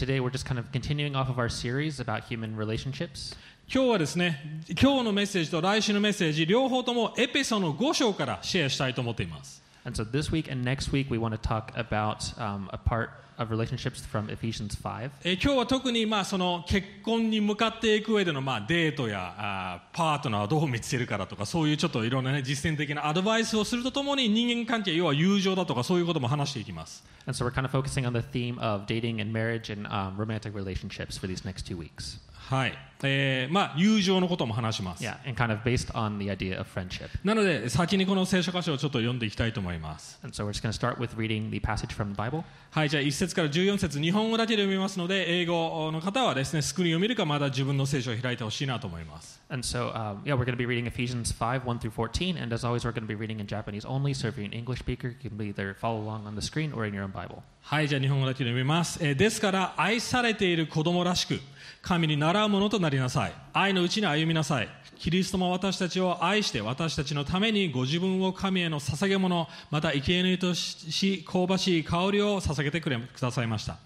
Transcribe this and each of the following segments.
Today, we're just kind of continuing off of our series about human relationships. 今日はですね今日のメッセージと来週のメッセージ両方ともエペソの5章からシェアしたいと思っています And so this week and next week, we want to talk about um, a part of relationships from Ephesians 5. えー今日は特にまあその結婚に向かっていく上でのまあデートやあーパートナーをどう見つけるからとかそういうちょっといろんな、ね、実践的なアドバイスをするとともに人間関係要は友情だとかそういうことも話していきます And so we're kind of focusing on the theme of dating and marriage and um, romantic relationships for these next two weeks. はい、えーまあ友情のことも話します Yeah, and kind of based on the idea of friendship. なので先にこの聖書箇所をちょっと読んでいきたいと思います And so we're just going to start with reading the passage from the Bible. はいじゃあ1節から14節日本語だけで読みますので英語の方はですねスクリーンを見るかまだ自分の聖書を開いてほしいなと思います And so, um, yeah, we're going to be reading Ephesians 5, 1 through 14. And as always, we're going to be reading in Japanese only. So if you're an English speaker, you can either follow along on the screen or in your own Bible. はい、じゃあ日本語だけで読みます。えーですから、愛されている子供らしく、神に習うものとなりなさい。愛のうちに歩みなさい。キリストも私たちを愛して、私たちのためにご自分を神への捧げ物、また生贄とし、香ばしい香りを捧げてくれくださいました。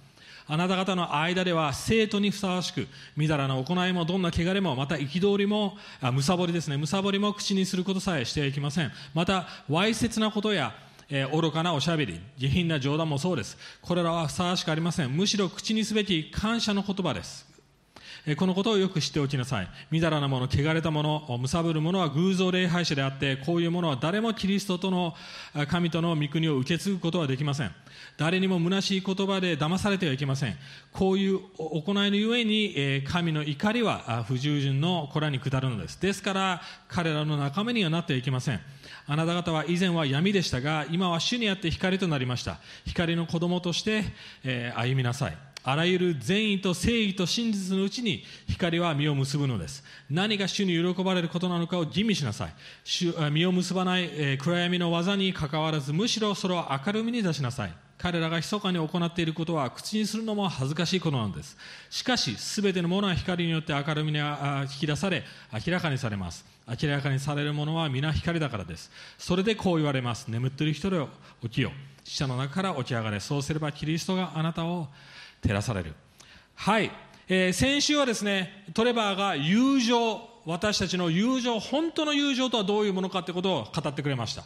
あなた方の間では生徒にふさわしく、みだらな行いもどんな汚れも、また憤りも、あむさぼりですね、むさぼりも口にすることさえしてはいけません。また、わいせつなことや、えー愚かなおしゃべり、下品な冗談もそうです。これらはふさわしくありません。むしろ口にすべき感謝の言葉です。このことをよく知っておきなさい。みだらなもの、汚れたもの、むさぶるものは偶像礼拝者であって、こういうものは誰もキリストとの、神との御国を受け継ぐことはできません。誰にも虚しい言葉で騙されてはいけません。こういう行いのゆえに、神の怒りは不従順の子らに下るのです。ですから、彼らの仲間にはなってはいけません。あなた方は以前は闇でしたが、今は主にあって光となりました。光の子供として、え歩みなさい。あらゆる善意と正義と真実のうちに光は実を結ぶのです。何が主に喜ばれることなのかを吟味しなさい。実を結ばない、暗闇の技に関わらず、むしろそれを明るみに出しなさい。彼らが密かに行っていることは口にするのも恥ずかしいことなのです。しかし、すべてのものは光によって明るみに引き出され、明らかにされます。明らかにされるものは皆光だからです。それでこう言われます。眠っている人よ起きよ。死者の中から起き上がれ。そうすればキリストがあなたを照らされる。はい。えー先週はですね、トレバーが友情、私たちの友情、本当の友情とはどういうものかということを語ってくれました。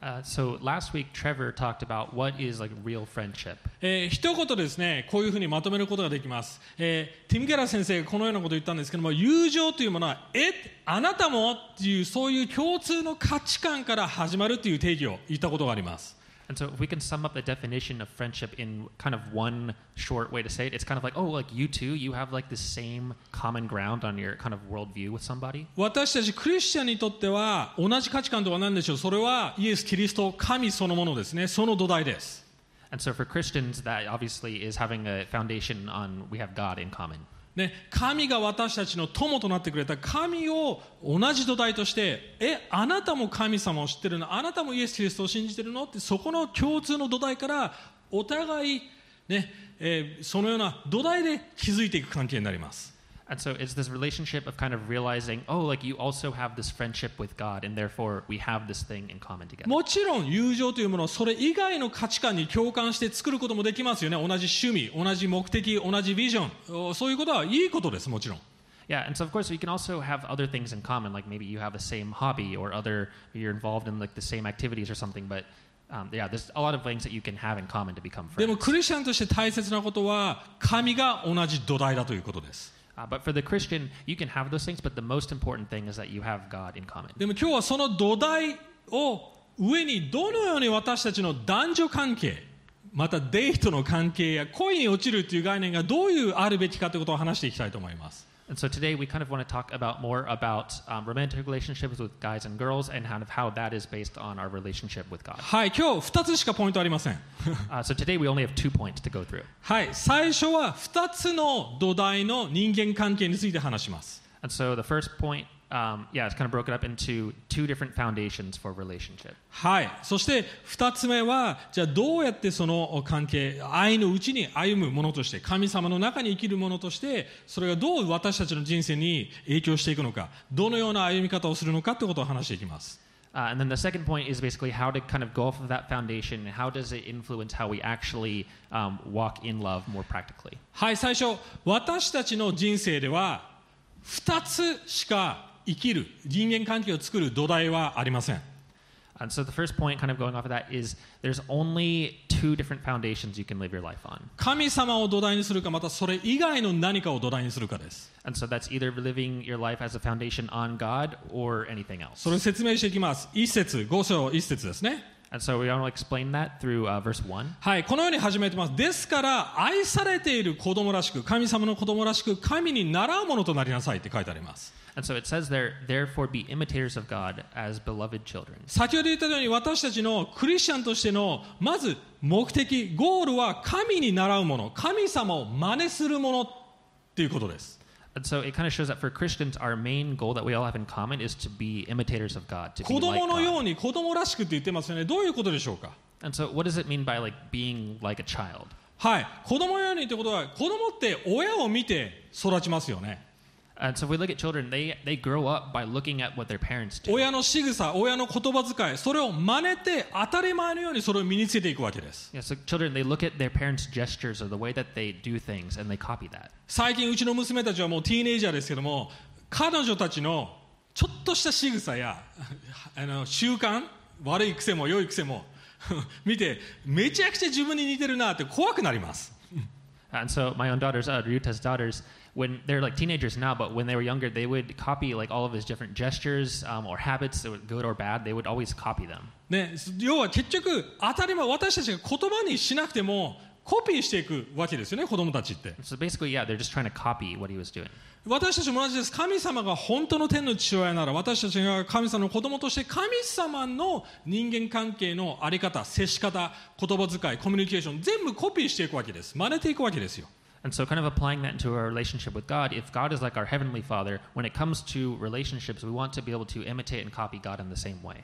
Uh, so last week, Trevor talked about what is like real friendship. えー一言でですね、こういうふうにまとめることができます。えーティム・ケラー先生がこのようなことを言ったんですけども、友情というものは、え、あなたもっていう、そういう共通の価値観から始まるという定義を言ったことがあります。And so if we can sum up the definition of friendship in kind of one short way to say it, it's kind of like, oh, like you two, you have like the same common ground on your kind of worldview with somebody. 私たちクリスチャンにとっては、同じ価値観とは何でしょうそれはイエス・キリスト、神そのものですね。その土台です。 And so for Christians, that obviously is having a foundation on we have God in common. ね、神が私たちの友となってくれた神を同じ土台として、え、あなたも神様を知ってるの？あなたもイエス・キリストを信じてるの？って、そこの共通の土台から、お互い、ね、えーそのような土台で築いていく関係になります。And so it's this relationship of kind of realizing, oh, like you also have this friendship with God, and therefore we have this thing in common together. もちろん友情というものをそれ以外の価値観に共感して作ることもできますよね。同じ趣味、同じ目的、同じビジョン。おそういうことはいいことです、もちろん。 Yeah, and so of course we can also have other things in common, like maybe you have the same hobby or other, you're involved in like the same activities or something. But um, yeah, there's a lot of things that you can have in common to become でも friends. クリスチャンとして大切なことは神が同じ土台だということです Uh, but for the Christian, you can have those things, but the most important thing is that you have God in common. でも今日はその土台を上にどのように私たちの男女関係またデートの関係や恋に落ちるという概念がどういうあるべきかということを話していきたいと思います And so today we kind of want to talk about more about um, romantic relationships with guys and girls and kind of how that is based on our relationship with God. はい今日2つしかポイントありません Uh, so today we only have two points to go through. はい最初は2つの土台の人間関係について話します And so the first point, um, yeah, it's kind of broken up into two different foundations for relationship. はい。そして二つ目は、じゃあどうやってその関係、愛のうちに歩むものとして、神様の中に生きるものとして、それがどう私たちの人生に影響していくのか、どのような歩み方をするのかということを話していきます。Uh, Uh, and then the second point is basically how to kind of go off of that foundation and how does it influence how we actually um, walk in love more practically. はい最初私たちの人生では2つしか生きる人間関係を作る土台はありません。神様を土台にするか、またそれ以外の何かを土台にするかです。それを説明していきます。一節、五章一節ですね。So we want to explain that through uh, verse 1. はいこのように始めてますですから愛されている子供らしく神様の子供らしく神に習うものとなりなさいって書いてあります And so it says there, therefore be imitators of God as beloved children. 先ほど言ったように私たちのクリスチャンとしてのまず目的ゴールは神に習うもの神様を真似するものっていうことです And so it kind of shows that for Christians, our main goal that we all have in common is to be imitators of God, to be 子 like 供のよ God. うに子供らしくって言ってますよねどういうことでしょうか And so what does it mean by like being like a child? はい子供のようにってことは子供って親を見て育ちますよね And so if we look at children, they, they grow up by looking at what their parents do. 親の仕草親の言葉遣いそれを真似て当たり前のようにそれを身につけていくわけです Yeah, so children, they look at their parents' gestures or the way that they do things and they copy that. 最近うちの娘たちはもうティーネイジャーですけども彼女たちのちょっとした仕草やあの習慣悪い癖も良い癖も見てめちゃくちゃ自分に似てるなって怖くなります And so my own daughters, uh, Ryuta's daughters, when they're like teenagers now, but when they were younger, they would copy like all of his different gestures um, or habits, good or bad. They would always copy them. ね、要は結局当たり前私たちが言葉にしなくてもコピーしていくわけですよね子供たちって So basically, yeah, they're just trying to copy what he was doing. 私たちも同じです神様が本当の天の父親なら私たちが神様の子供として神様の人間関係のあり方接し方言葉遣いコミュニケーション全部コピーしていくわけです真似ていくわけですよ And so, kind of applying that into our relationship with God, if God is like our heavenly Father, when it comes to relationships, we want to be able to imitate and copy God in the same way.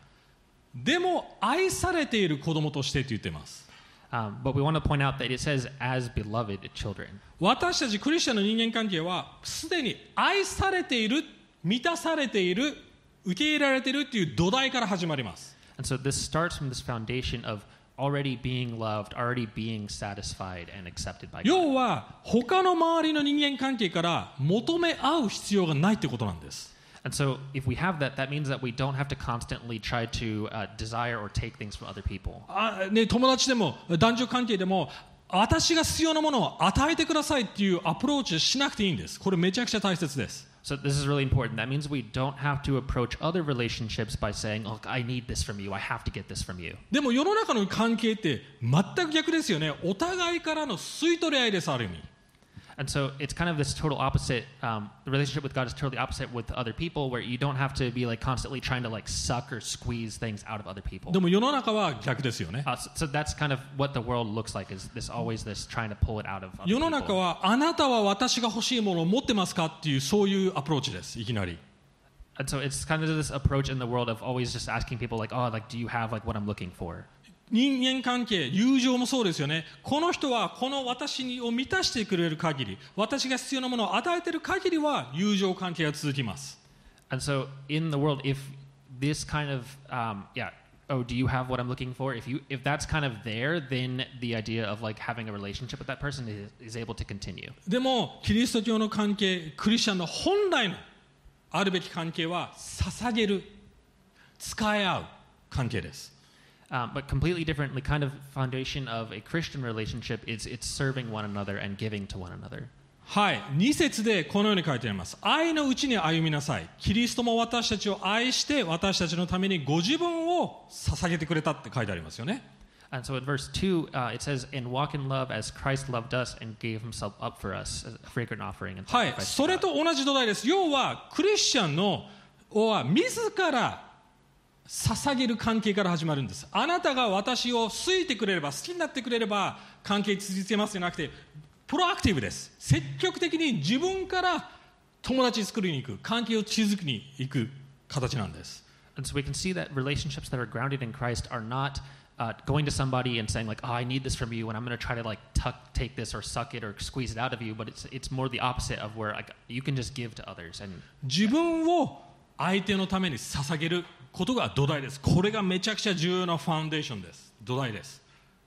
でも愛されている子供としてって言ってます Um, but we want to point out that it says, as beloved children. 私たちクリスチャンの人間関係はすでに愛されている満たされている受け入れられているっていう土台から始まります And so, this starts from this foundation of already being loved, already being satisfied and accepted by God. 要は他の周りの人間関係から求め合う必要がないってことなんです And so, if we have that, that means that we don't have to constantly try to uh, desire or take things from other people. あ、ね、友達でも男女関係でも私が必要なものを与えてくださいっていうアプローチしなくていいんですこれめちゃくちゃ大切です So, this is really important. That means we don't have to approach other relationships by saying, Look, I need this from you. I have to get this from you. でも世の中の関係って全く逆ですよねお互いからの吸い取り合いですある意味 And so, it's kind of this total opposite. Um, the relationship with God is totally opposite with other people, where you don't have to be like constantly trying to like suck or squeeze things out of other people. でも世の中は逆ですよね Uh, so, so that's kind of what the world looks like is this always this trying to pull it out of other 世の中 people. はあなたは私が欲しいものを持ってますかっていうそういうアプローチですいきなり And so it's kind of this approach in the world of always just asking people like, oh, like, do you have like what I'm looking for? 人間関係友情もそうですよねこの人はこの私を満たしてくれる限り私が必要なものを与えている限りは友情関係が続きます And so in the world, if this kind of, um, yeah, oh, do you have what I'm looking for? If you, if that's kind of there, then the idea of like having a relationship with that person is, is able to continue. でもキリスト教の関係クリスチャンの本来のあるべき関係は捧げる使い合う関係です Um, but completely differently, kind of foundation of a Christian relationship is it's serving one another and giving to one another. はい2節でこのように書いてあります愛のうちに歩みなさいキリストも私たちを愛して私たちのためにご自分を捧げてくれたって書いてありますよね And so in verse 2, uh, it says, And walk in love as Christ loved us and gave himself up for us as a fragrant offering. And はいそれ.と同じ土台です要はクリスチャンのは自ら捧げる関係から始まるんですあなたが私を好いてくれれば好きになってくれれば関係続けますじゃなくてプロアクティブです積極的に自分から友達作りに行く関係を築きに行く形なんです And so we can see that relationships that are grounded in Christ are not uh, going to somebody and saying like, "Oh, I need this from you," and I'm going to try to like tuck, take this or suck it or squeeze it out of you. But it's it's more the opposite of where like you can just give to others. And 自分を相手のために捧げることが土台ですこれがめちゃくちゃ重要なファウンデーションです土台です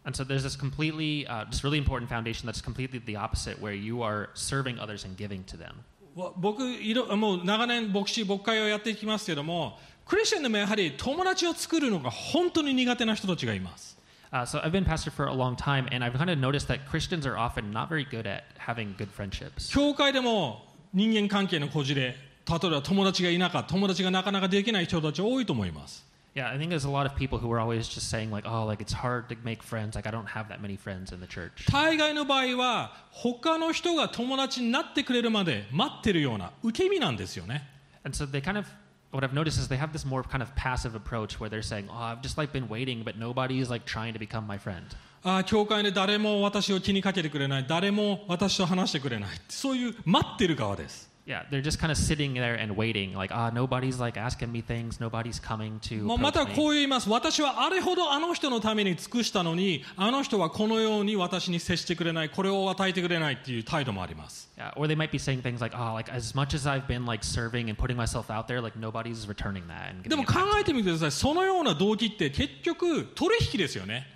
And so there's this completely, uh, just really important foundation that's completely the opposite, where you are serving others and giving to them. わ僕いろもう長年牧師牧会をやっていきますけどもクリスチャンでもやはり友達を作るのが本当に苦手な人たちがいます Uh, so I've been pastor for a long time, and I've kind of noticed that Christians are often not very good at having good friendships. 教会でも人間関係のこじれ例えば友達がいなかった友達がなかなかできない人たち多いと思います Yeah, I think there's a lot of people who are always just saying like, "Oh, like it's hard to make friends. Like I don't have that many friends in the church." 大概の場合は他の人が友達になってくれるまで待ってるような受け身なんですよね And so they kind of, what I've noticed is they have this more kind of passive approach where they're saying, "Oh, I've just like been waiting, but nobody's like trying to become my friend." ああ教会で誰も私を気にかけてくれない誰も私と話してくれないそういう待ってる側です Yeah, they're just kind of sitting there and waiting, like, "Ah, nobody's like asking me things. Nobody's coming to." まあまた me." こう言います私はあれほどあの人のために尽くしたのにあの人はこのように私に接してくれないこれを与えてくれないっていう態度もあります Yeah, or they might be saying things like, "Oh, like as much as I've been like serving and putting myself out there, like nobody's returning that." でも考えてみてくださいそのような動機って結局取引ですよね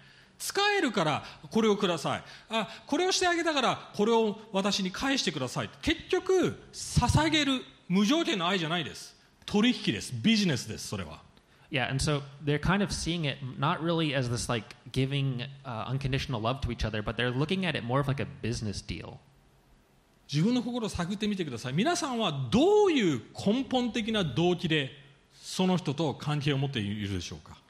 使えるからこれをくださいあこれをしてあげたからこれを私に返してください結局捧げる無条件の愛じゃないです取引ですビジネスですそれは Yeah, and so they're kind of seeing it not really as this like giving uh, unconditional love to each other, but they're looking at it more of like a business deal. 自分の心を探ってみてください皆さんはどういう根本的な動機でその人と関係を持っているでしょうか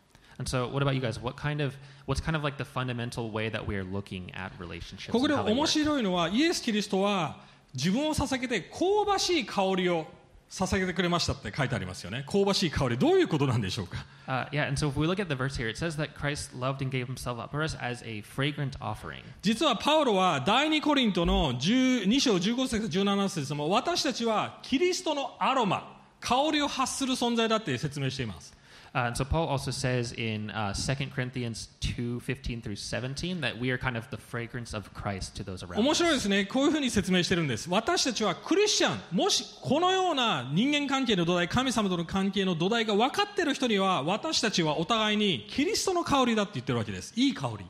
And so, what about you guys? What kind of what's kind of like the fundamental way that we are looking at relationships? ここで面?白いのはイエス・キリストは自分を捧げて香ばしい香りを捧げてくれましたって書いてありますよね香ばしい香りどういうことなんでしょうか Uh, yeah, and so if we look at the verse here, it says that Christ loved and gave Himself up for us as a fragrant offering. 実はパウロは第2コリントの10 2章15節17節でも私たちはキリストのアロマ香りを発する存在だって説明しています Uh, and so Paul also says in uh, 2 Corinthians 2, 15 through 17 that we are kind of the fragrance of Christ to those around 面 us. 白いですねこういうふうに説明してるんです私たちはクリスチャンもしこのような人間関係の土台神様との関係の土台が分かっている人には私たちはお互いにキリストの香りだって言ってるわけですいい香り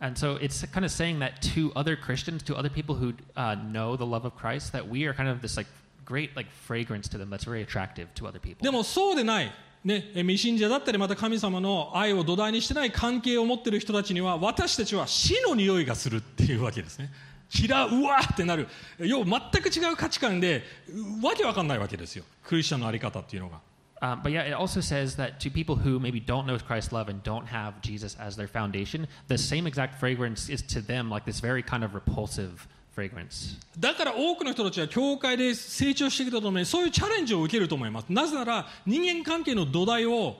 And so it's kind of saying that to other Christians, to other people who uh, know the love of Christ, that we are kind of this like great like fragrance to them that's very attractive to other people. でもそうでない、 ね、え未信者だったりまた神様の愛を土台にしてない関係を持っている人たちには私たちは死の匂いがするっていうわけですね嫌ううわーってなる要は全く違う価値観でわけわかんないわけですよクリスチャンのあり方っていうのが Um, but yeah, it also says that to people who maybe don't know Christ's love and don't have Jesus as their foundation, the same exact fragrance is to them like this very kind of repulsive fragrance. だから多くの人たちは教会で成長してきたとめにそういうチャレンジを受けると思いますなぜなら人間関係の土台を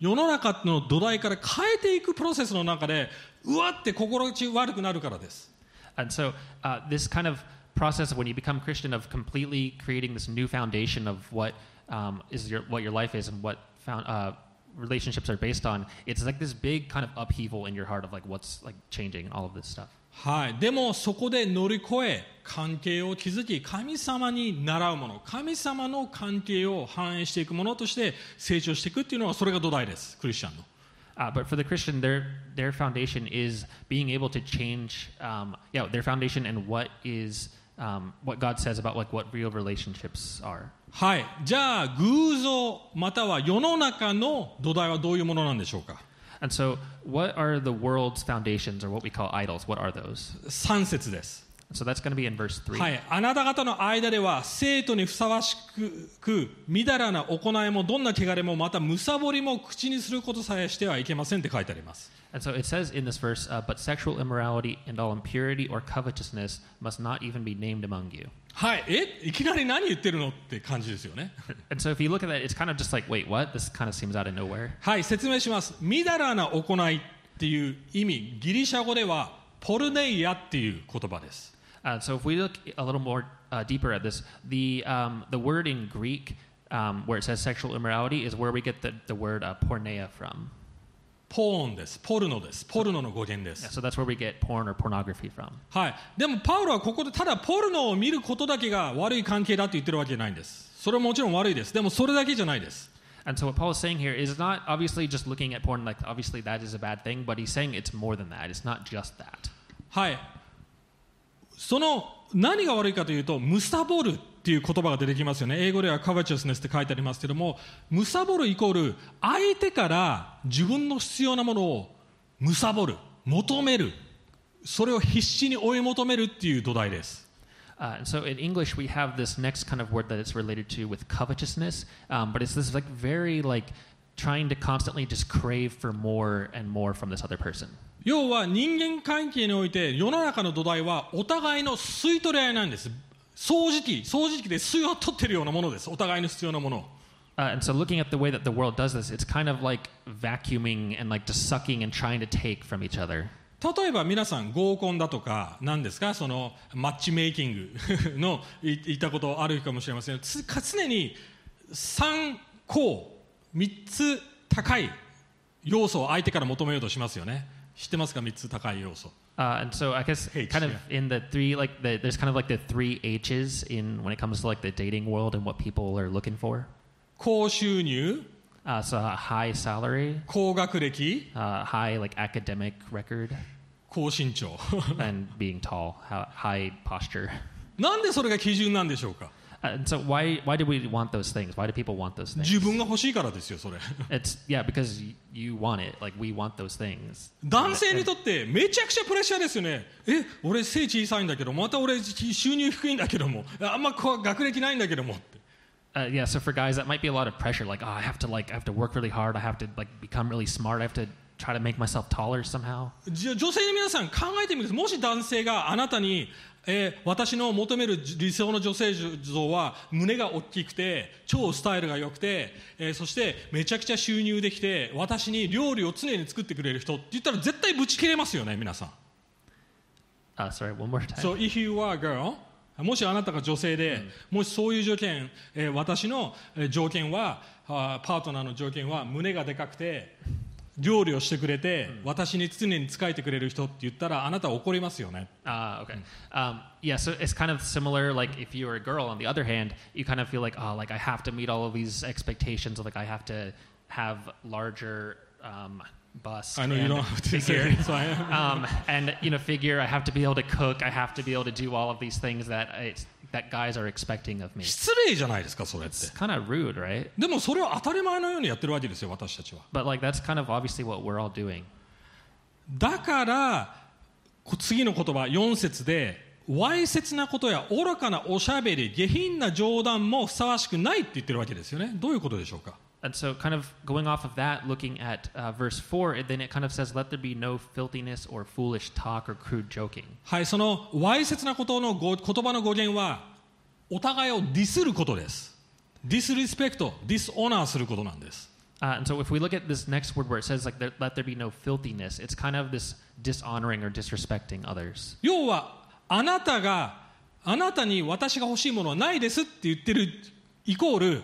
世の中の土台から変えていくプロセスの中でうわって心地悪くなるからです And so uh, this kind of process when you become Christian of completely creating this new foundation of what um, is your what your life is and what found, uh, relationships are based on, it's like this big kind of upheaval in your heart of like what's like changing all of this stuff. はい、でもそこで乗り越え関係を築き神様に習うもの神様の関係を反映していくものとして成長していくっていうのはそれが土台ですクリスチャンの Uh, but for the Christian, their their foundation is being able to change, um, yeah, their foundation and what is um, what God says about like what real relationships are. はいじゃあ偶像または世の中の土台はどういうものなんでしょうか And so, what are the world's foundations, or what we call idols? What are those? 3節です So that's going to be in verse three. はい、あなた方の間では生徒にふさわしくみだらな行いもどんな汚れもまたむさぼりも口にすることさえしてはいけませんって書いてあります And so it says in this verse, uh, but sexual immorality and all impurity or covetousness must not even be named among you. はいえいきなり何言ってるのって感じですよね And so if you look at that, it's kind of just like, wait, what? This kind of seems out of nowhere. はい説明しますみだらな行いっていう意味ギリシャ語ではポルネイアっていう言葉です Uh, so if we look a little more uh, deeper at this, the um, the word in Greek um, where it says sexual immorality is where we get the, the word uh, porneia from. ポーンですポルノですポルノの語源で Yeah, す so that's where we get porn or pornography from. はいでもパウロはここでただポルノを見ることだけが悪い関係だって言ってるわけじゃないんです それはもちろん悪いですでもそれだけじゃないです And so what Paul is saying here is not obviously just looking at porn like obviously that is a bad thing, but he's saying it's more than that. It's not just that. はい その何が悪いかというとむさぼるっていう言葉が出てきますよね英語では covetousness って書いてありますけどもむさぼるイコール相手から自分の必要なものをむさぼる求めるそれを必死に追い求めるっていう土台です Uh, so in English, we have this next kind of word that it's related to with covetousness, um, but it's this like very like trying to constantly just crave for more and more from this other person. 要は人間関係において世の中の土台はお互いの吸い取り合いなんです。掃除機掃除機で吸いを取ってるようなものです。お互いの必要なものを。Uh, and so looking at the way that the world does this, it's kind of like vacuuming and like just sucking and trying to take from each other. 例えば皆さん合コンだとか何ですか？そのマッチメイキング のい言ったことあるかもしれません常に3個3つ高い要素を相手から求めようとしますよね知ってますか3つ高い要素 Uh, and so I guess H, kind of yeah. in the three like the, there's kind of like the three H's in when it comes to like the dating world and what people are looking for. 高収入 Uh, so a high salary, 高学歴 uh, high like academic record, 高身長 and being tall, high posture. なんでそれが基準なんでしょうか Uh, and so why why do we want those things? Why do people want those things? 自分が欲しいからですよそれ It's yeah because y- you want it. Like we want those things. 男性にとってめちゃくちゃプレッシャーですよねえ俺背小さいんだけどまた俺収入低いんだけどもあんまこう学歴ないんだけどもって Uh, yeah, so for guys that might be a lot of pressure. Like, oh, I have to like I have to work really hard. I have to like become really smart. I have to try to make myself taller somehow. じゃ女性の皆さん考えてみてくださいもし男性があなたに、 えー私の求める理想の女性像は胸が大きくて超スタイルが良くて、えーそしてめちゃくちゃ収入できて私に料理を常に作ってくれる人って言ったら絶対ぶち切れますよね皆さん Uh, sorry, one more time. So if you are a girl もしあなたが女性で、もしそういう条件、えー私のえー条件はパートナーの条件は胸がでかくて料理をしてくれて、私に常に仕えてくれる人って言ったらあなたは怒りますよね Uh, okay. Um, yeah, so it's kind of similar. Like if you were a girl, on the other hand, you kind of feel like, oh, like I have to meet all of these expectations. Like I have to have larger um, bust. I know you don't have to say figure. it, so I am. um, and you know, figure I have to be able to cook. I have to be able to do all of these things that I, that guys are expecting of me. 失礼じゃないですかそれって It's kind of rude, right? でもそれは当たり前のようにやってるわけですよ私たちは But like that's kind of obviously what we're all doing. だからこ次の言葉4節でわいせつなことや愚かなおしゃべり下品な冗談もふさわしくないって言ってるわけですよねどういうことでしょうか And so, kind of going off of that, looking at uh, verse 4, it, then it kind of says, Let there be no filthiness or foolish talk or crude joking. はいそのわいせつなことのご言葉の語源はお互いをディスることです disrespect dishonor することなんです Uh, and so, if we look at this next word where it says, like, there, Let there be no filthiness, it's kind of this dishonoring or disrespecting others. 要はあなたがあなたに私が欲しいものはないですって言ってるイコール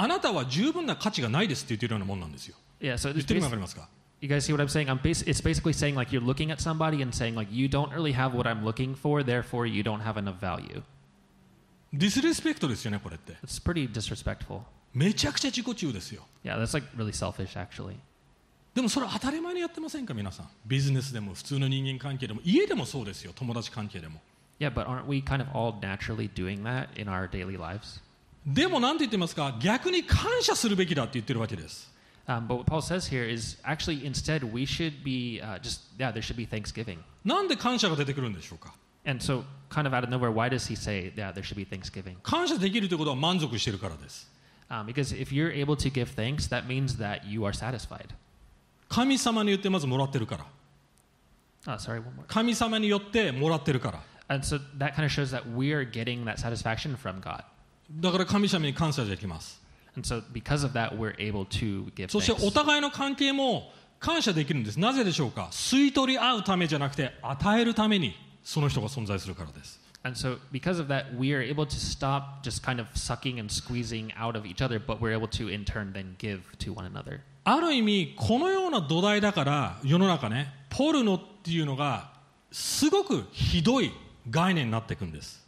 あなたは十分な価値がないですって言ってるようなもんなんですよ Yeah, so 言ってる意味わかりますか you guys see what I'm saying? I'm bas- it's basically saying, like, you're looking at somebody and saying, like, you don't really have what I'm looking for, therefore, you don't have enough value. ディスリスペクトですよねこれって It's pretty disrespectful. めちゃくちゃ自己中ですよ Yeah, that's like really selfish, actually. でもそれ当たり前にやってませんか皆さんビジネスでも普通の人間関係でも家でもそうですよ友達関係でも Yeah, but aren't we kind of all naturally doing that in our daily lives? でも何て言ってますか逆に感謝するべきだって言ってるわけです Um, but what Paul says here is actually instead we should be uh, just, yeah, there should be thanksgiving. なんで感謝が出てくるんでしょうか And so, kind of out of nowhere, why does he say, yeah, there should be thanksgiving? 感謝できるということは満足してるからです Um, because if you're able to give thanks, that means that you are satisfied. 神様によってまずもらってるから Oh, sorry, one more. 神様によってもらってるから And so that kind of shows that we're getting that satisfaction from God. だから神様に感謝できます so, that, そしてお.互いの関係も感謝できるんですなぜでしょうか吸い取り合うためじゃなくて与えるためにその人が存在するからです And so, because of that, we are able to stop just kind of sucking and squeezing out of each other, but we're able to, in turn, then give to one another. ある意味このような土台だから世の中ねポルノっていうのがすごくひどい概念になっていくんです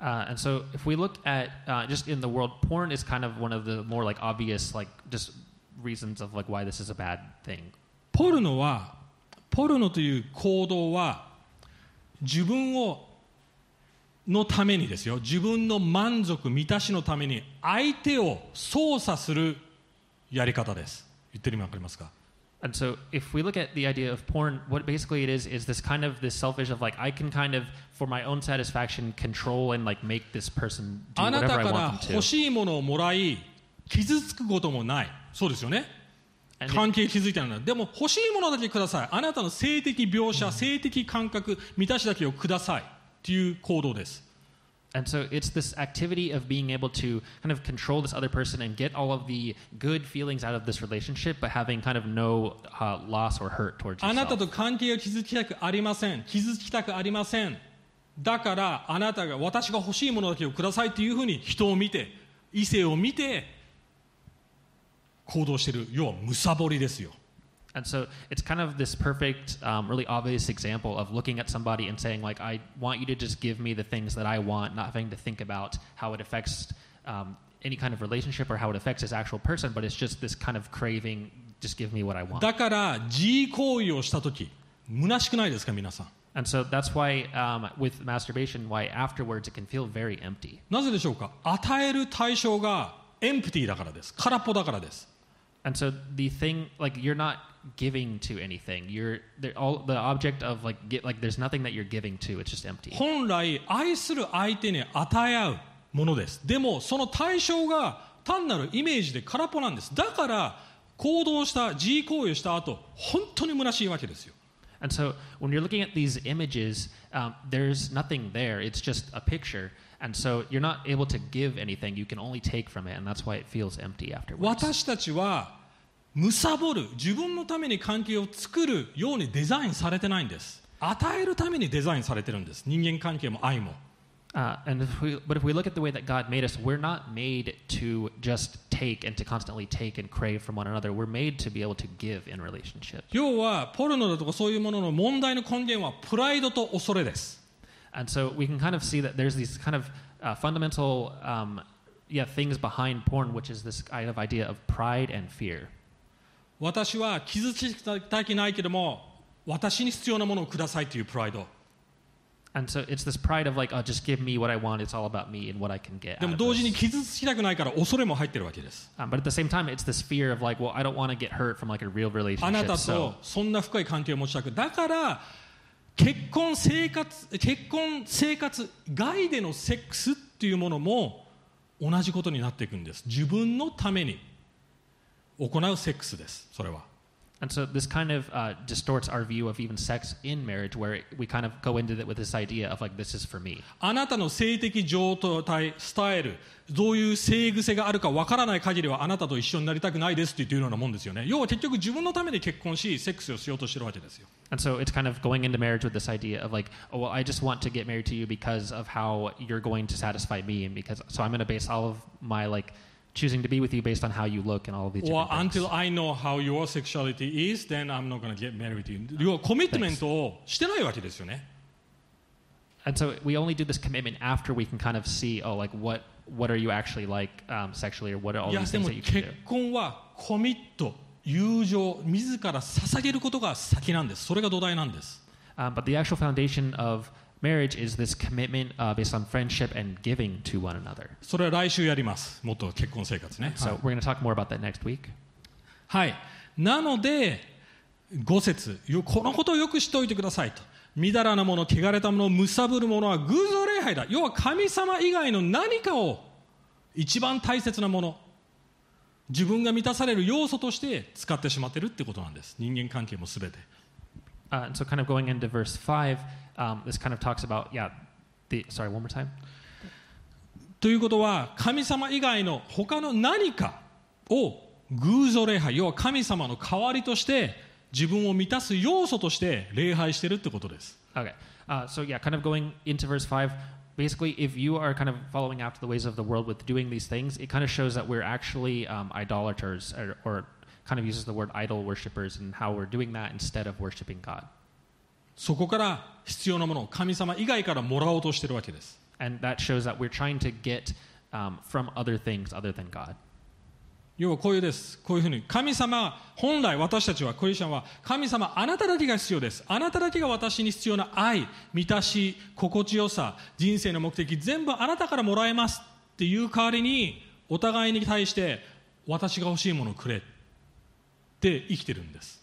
Uh, and so, if we look at uh, just in the world, porn is kind of one of the more like obvious, like just reasons of like why this is a bad thing. ポルノはポルノという行動は自分をのためにですよ自分の満足満たしのために相手を操作するやり方です言ってる意味わかりますか And so, if we look at the idea of porn, what basically it is is this kind of this selfish of like I can kind of for my own satisfaction control and like make this person do あなた whatever か I ら want them 欲 to. しいものをもらい傷つくこともないそうですよね And 関係築いてないのでも欲しいものだけくださいあなたの性的描写性的感覚満たしだけをくださいっていう行動です And so it's this activity of being able to kind of control this other person and get all of the good feelings out of this relationship, but having kind of no uh, loss or hurt towards yourself. と関係を築きたくありません傷つきたくありませんだからあなたが私が欲しいものだけをくださいっていうふうに人を見て異性を見て行動している要はむさぼりですよ And so it's kind of this perfect, um, really obvious example of looking at somebody and saying, like, I want you to just give me the things that I want, not having to think about how it affects um, any kind of relationship or how it affects this actual person, but it's just this kind of craving, just give me what I want. だから自慰行為をした時虚しくないですか皆さん And so that's why, um, with masturbation, why afterwards it can feel very empty. なぜでしょうか与える対象がエンプティだからです空っぽだからです And so the thing, like, you're not giving to anything. You're they're all the object of like get like there's nothing that you're giving to. It's just empty. 本来愛する相手に与え合うものですでもその対象が単なるイメージで空っぽなんですだから行動した自慰行為をした後本当に虚しいわけですよ And so when you're looking at these images, um, there's nothing there. It's just a picture. And so you're not able to give anything. You can only take from it, and that's why it feels empty afterwards. 私たちは 貪る自分のために関係を作るようにデザインされてないんです与えるためにデザインされてるんです人間関係も愛も Uh, and if we, but if we look at the way that God made us, we're not made to just take and to constantly take and crave from one another. We're made to be able to give in relationships. 要はポルノだとかそういうものの問題の根源はプライドと恐れです And so we can kind of see that there's these kind of uh, fundamental, um, yeah, things behind porn, which is this kind of idea of pride and fear. 私は傷つきたくないけども私に必要なものをくださいというプライド And so it's this pride of like, oh, just give me what I want. It's all about me and what I can get. でも同時に.傷つきたくないから恐れも入ってるわけです Um, but at the same time, it's this fear of like, well, I don't want to get hurt from like a real あな relationship. たとそんな深い関係を持ちたくだから結婚生活結婚生活外でのセックスっていうものも同じことになっていくんです自分のために行うセックスですそれは And so this kind of uh, distorts our view of even sex in marriage, where we kind of go into it with this idea of like, this is for me. あなたの性的状態スタイルどういう性癖があるかわからない限りはあなたと一緒になりたくないですって言ってるようなもんですよね要は結局自分のために結婚しセックスをしようとしてるわけですよ And so it's kind of going into marriage with this idea of like, oh, well, I just want to get married to you because of how you're going to satisfy me, and because so I'm going to base all of my like choosing to be with you based on how you look and all of these or different things. until I know how your sexuality is then I'm not going to get married to you 要はコミットメントをしてないわけですよね And so we only do this commitment after we can kind of see, oh, like what what are you actually like um, sexually, or what are all いや these で things も that you can 結 do. 婚はコミット友情自ら捧げることが先なんですそれが土台なんです Um, but the actual foundation of marriage is this commitment uh, based on friendship and giving to one another. それは来週やりますもっと結婚生活ね、So はい we're going to talk more about that next week. はい、なので5節よこのことをよく知っておいてくださいとみだらなもの汚れたものむさぶるものは偶像礼拝だ要は神様以外の何かを一番大切なもの自分が満たされる要素として使ってしまっているってことなんです人間関係もすべて Uh, so, kind of going into verse five, um, this kind of talks about yeah. The sorry, one more time. ということは神様以外の他の何かを偶像礼拝要は神様の代わりとして自分を満たす要素として礼拝してるってことです Okay. Uh, so yeah, kind of going into verse five. Basically, if you are kind of following after the ways of the world with doing these things, it kind of shows that we're actually um, idolaters, or, or kind of uses the word idol worshippers, and how we're doing that instead of worshiping God. そこから必要なものを神様以外からもらおうとしてるわけです And that shows that we're trying to get um, from other things other than God. 要はこういうです。こういうふうに。神様、本来私たちは、クリスチャンは、神様、あなただけが必要です。あなただけが私に必要な愛、満たし、心地よさ、人生の目的、全部あなたからもらえますっていう代わりに、お互いに対して、私が欲しいものをくれって生きてるんです。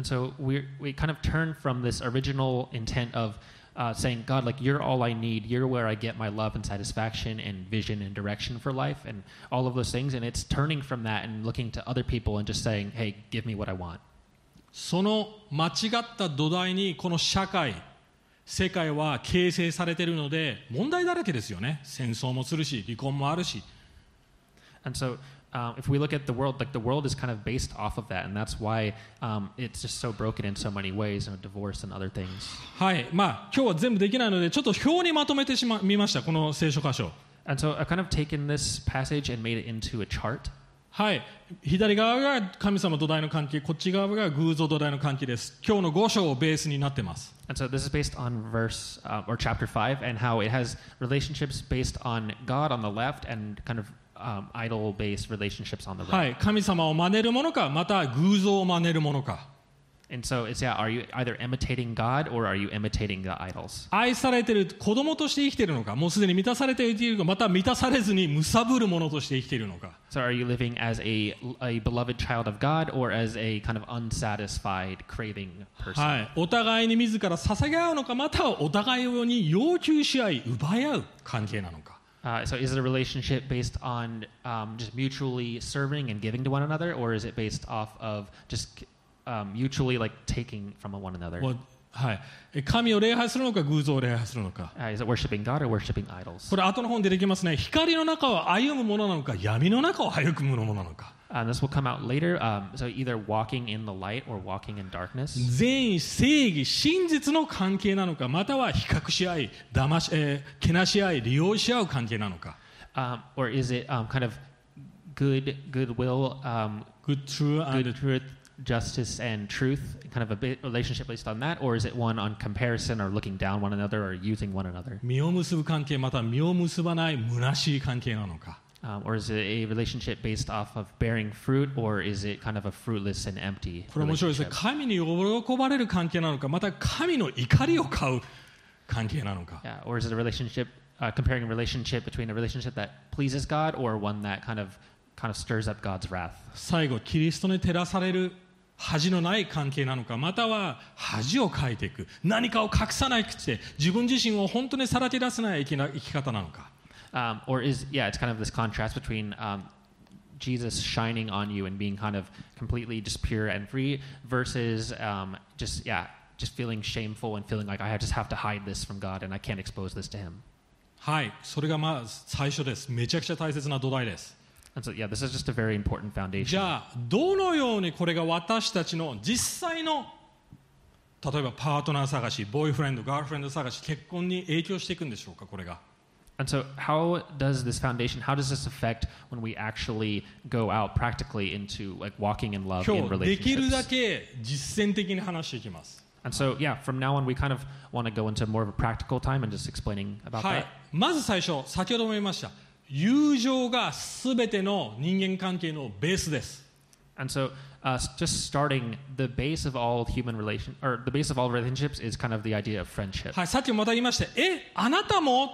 And so we we kind of turn from this original intent of uh, saying, God, like you're all I need. You're where I get my love and satisfaction and vision and direction for life and all of those things. And it's turning from that and looking to other people and just saying, Hey, give me what I want. その間違った土台にこの社会世界は形成されているので問題だらけですよね戦争もするし離婚もあるし And so, um, if we look at the world, like the world is kind of based off of that, and that's why um, it's just so broken in so many ways, you know, divorce and other things. はいまあ今日は全部できないのでちょっと表にまとめてしまみましたこの聖書箇所 And so, I've kind of taken this passage and made it into a chart. はい左側が神様土台の関係こっち側が偶像土台の関係です今日の5章をベースになってます And so, this is based on verse uh, or chapter five, and how it has relationships based on God on the left and kind of um, idol-based relationships on the は right. い神様を真似るものかまた偶像を真似るものか And so, it's yeah, are you either imitating God or are you imitating the idols? 愛されてる子供として生きているのかもうすでに満たされているかまた満たされずに貪るものとして生きているのか So, are you living as a a beloved child of God or as a kind of unsatisfied, craving person? はい、お互いに自ら捧げ合うのかまたはお互いに要求し合い奪い合う関係なのか Uh, so, is it a relationship based on um, just mutually serving and giving to one another, or is it based off of just um, mutually like taking from one another? もうはい、え神を礼拝するのか偶像を礼拝するのか Uh, is it worshiping God or worshiping idols? これ後の本に出てきますね光の中を歩むものなのか闇の中を歩むものなのか Uh, this will come out later. Um, so either walking in the light or walking in darkness. 善意正義真実の関係なのかまたは比較し合い騙し、えーけなし合い利用し合う関係なのか Um, or is it um, kind of good goodwill, um, Good true and good truth, justice, and truth? Kind of a bit relationship based on that, or is it one on comparison or looking down one another or using one another? 実を結ぶ関係または実を結ばない虚しい関係なのか Um, or is it a relationship based off of bearing fruit, or is it kind of a fruitless and empty これ面白いですね relationship? 神に喜ばれる関係なのかまた神の怒りを買う関係なのか Yeah, or is it a relationship uh, comparing a relationship between a relationship that pleases God or one that kind of kind of stirs up God's wrath? 最後キリストに照らされる恥のない関係なのかまたは恥をかいていく何かを隠さないくて自分自身を本当にさらけ出せない生きな生き方なのか Um, or is yeah, it's kind of this contrast between um, Jesus shining on you and being kind of completely just pure and free versus um, just yeah, just feeling shameful and feeling like I just have to hide this from God and I can't expose this to Him. はいそれがまず最初ですめちゃくちゃ大切な土台です And so yeah, this is just a very important じ foundation. ゃあどのようにこれが私たちの実際の例えばパートナー探しボーイフレンドガールフレンド探し結婚に影響していくんでしょうかこれが And so, how does this foundation? How does this affect when we actually go out practically into like walking in love 今 in 日できるだ relationships? け実践的に話していきます And so, yeah, from now on, we kind of want to go into more of a practical time and just explaining about はい that. まず最初先ほども言いました友情が全ての人間関係のベースです And so, uh, s- just starting, the base of all human relation or the base of all relationships is kind of the idea of friendship. はい、さっきもまた言いましたえあなたも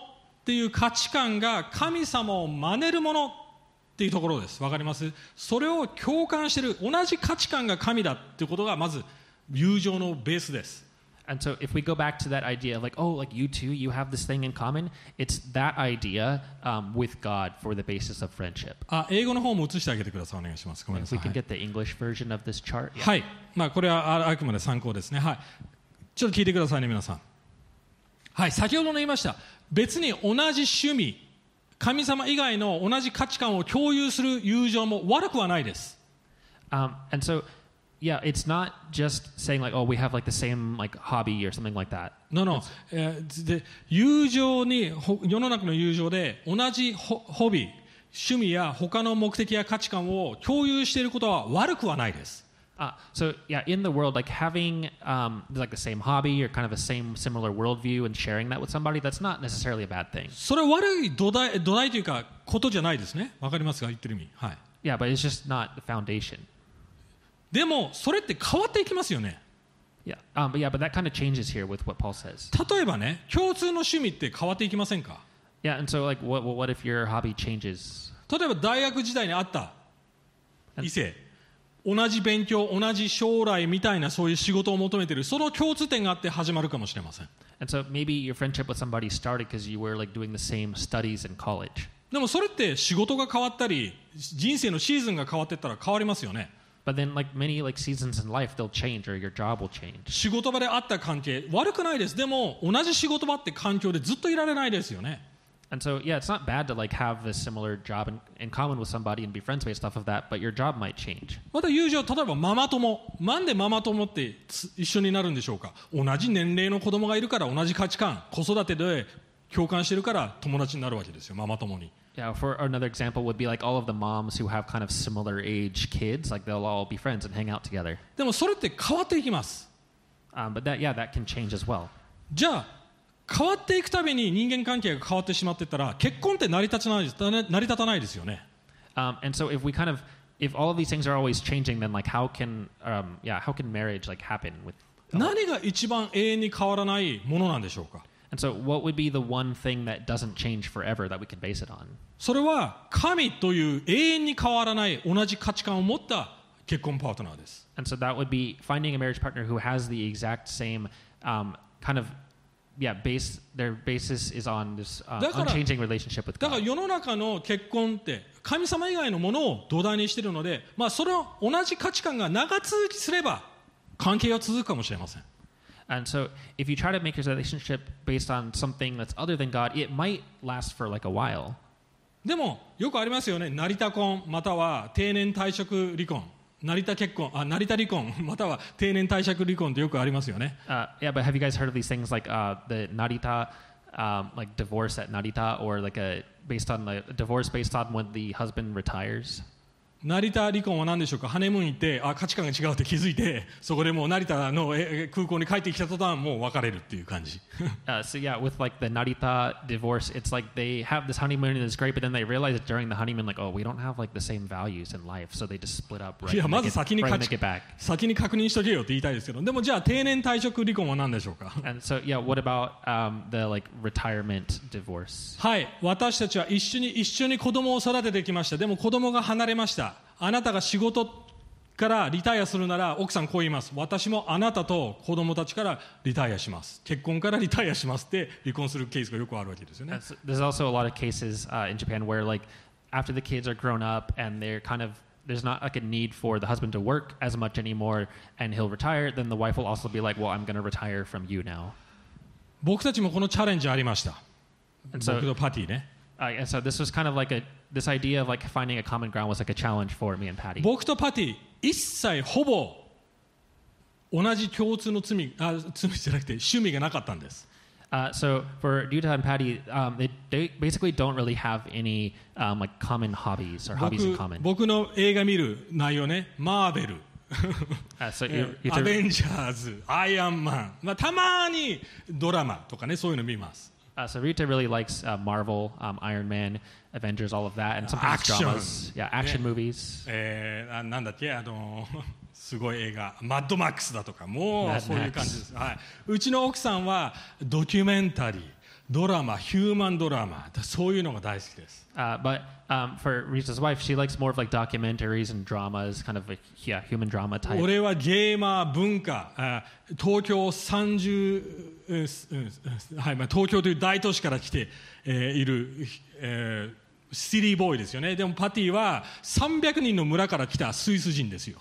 っていう価値観が神様を真似るものっていうところですわかりますそれを共感している同じ価値観が神だっていうことがまず友情のベースです And so, if we go back to that idea of like, oh, like you two, you have this thing in common, it's that idea um, with God for the basis of friendship. あ英語の方も映してあげてくださいお願いしますごめんな If さ we い、can get the English version of this chart. Yeah. はい、まあ、これはああくまで参考ですねはいちょっと聞いてくださいね皆さんはい先ほども言いました別に同じ趣味神様以外の同じ価値観を共有する友情も悪くはないです Um, and so, yeah, it's not just saying like, oh, we have like the same like hobby or something like that. No, no. えーで友情にほ世の中の友情で同じホホビー趣味や他の目的や価値観を共有していることは悪くはないです Uh, so yeah, in the world, like having um, like the same hobby or kind of a same similar worldview and sharing that with somebody, that's not necessarily a bad thing. それは悪い土台土台というかことじゃないですねわかりますか言ってる意味はい Yeah, but it's just not the foundation. でもそれって変わっていきますよね Yeah, um, but yeah, but that kind of changes here with what Paul says. 例えばね共通の趣味って変わっていきませんか Yeah, and so like, what what what if your hobby changes? 例えば大学時代にあった異性 同じ勉強同じ将来みたいなそういう仕事を求めてるその共通点があって始まるかもしれません And so maybe your friendship with somebody started because you were like doing the same studies in college. でもそれって仕事が変わったり人生のシーズンが変わっていったら変わりますよね But then, like many like seasons in life, they'll change or your job will change. 仕事場であった関係悪くないですでも同じ仕事場って環境でずっといられないですよね And so, yeah, it's not bad to like have this similar job in, in common with somebody and be friends based off of that, but your job might change. また友情例えばママ友なんでママ友ってつ一緒になるんでしょうか同じ年齢の子供がいるから同じ価値観子育てで共感してるから友達になるわけですよママ友に Yeah, for another example would be like all of the moms who have kind of similar age kids, like they'll all be friends and hang out together. でもそれって変わっていきます Um, but that, yeah, that can change as well. じゃあ 変わっていくたびに人間関係が変わってしまっていったら結婚って成り立たないです成り立たないですよね Um, and so if we kind of, if all of these things are always changing, then like how can, um, yeah, how can marriage like happen with? 何が一番永遠に変わらないものなんでしょうか And so what would be the one thing that doesn't change forever that we can base it on? それは神という永遠に変わらない同じ価値観を持った結婚パートナーです And so that would be finding a marriage partner who has the exact same um, kind of yeah base. Their basis is on this uh, だから unchanging relationship with だから God. 世の中の結婚って神様以外のものを土台にしているので、まあ、その同じ価値観が長続きすれば関係が続くかもしれません And so if you try to make your relationship based on something that's other than God, it might last for like a while. でもよくありますよね成田婚または定年退職離婚成田結婚あ成田離婚または定年退職離婚ってよくありますよね Uh, yeah, but have you guys heard of these things like uh, the Narita, um, like divorce at Narita, or like a based on the divorce based on when the husband retires? 成田離婚は何でしょうかハネムーン行ってあ価値観が違うって気づいてそこでもう成田のええ空港に帰ってきた途端もう別れるっていう感じ Uh, so yeah, with like the Narita divorce, it's like they have this honeymoon and it's great, but then they realize during the honeymoon, like, oh, we don't have like the same values in life, so they just split up right, いやまず先に right 価値 back. 先に確認しとけよって言いたいですけどでもじゃあ定年退職離婚は何でしょうか And so yeah, what about um, the like retirement divorce? はい私たちは一緒に一緒に子供を育ててきましたでも子供が離れましたあなたが仕事からリタイアするなら奥さんこう言います私もあなたと子供たちからリタイアします結婚からリタイアしますって離婚するケースがよくあるわけですよね there's also a lot of cases uh, in Japan where like after the kids are grown up and they're kind of there's not like a need for the husband to work as much anymore and he'll retire then the wife will also be like well i'm going to retire from you now 僕たちもこのチャレンジありました僕とパティね uh, and so this was kind of like a this idea of like finding a common ground was like a challenge for me and patty 僕とパティ一切ほぼ同じ共通の罪あ罪じゃなくて趣味がなかったんです uh, so for Yuta and Patty, um, they, they basically don't really have any um, like common hobbies or 僕 hobbies in common. 僕の映画見る内容ねマーベル Uh, so you, アベンジャーズアイアンマン、まあ、たまにドラマとかねそういうの見ます Uh, so Rita really likes uh, Marvel, um, Iron Man, Avengers, all of that, and sometimes Action. dramas. Yeah, action movies. えー、あなんだっけあのすごい映画マッドマックスだとかもうそういう感じです、はい、うちの奥さんはドキュメンタリードラマヒューマンドラマそういうのが大好きです Uh, but um, for Rita's wife, she likes more of like documentaries and dramas, kind of like yeah, human drama type. 俺はゲーマー文化あ東京30、うんうんはいまあ、東京という大都市から来て、えーいる、えーシティボーイですよねでもパティは300人の村から来たスイス人ですよ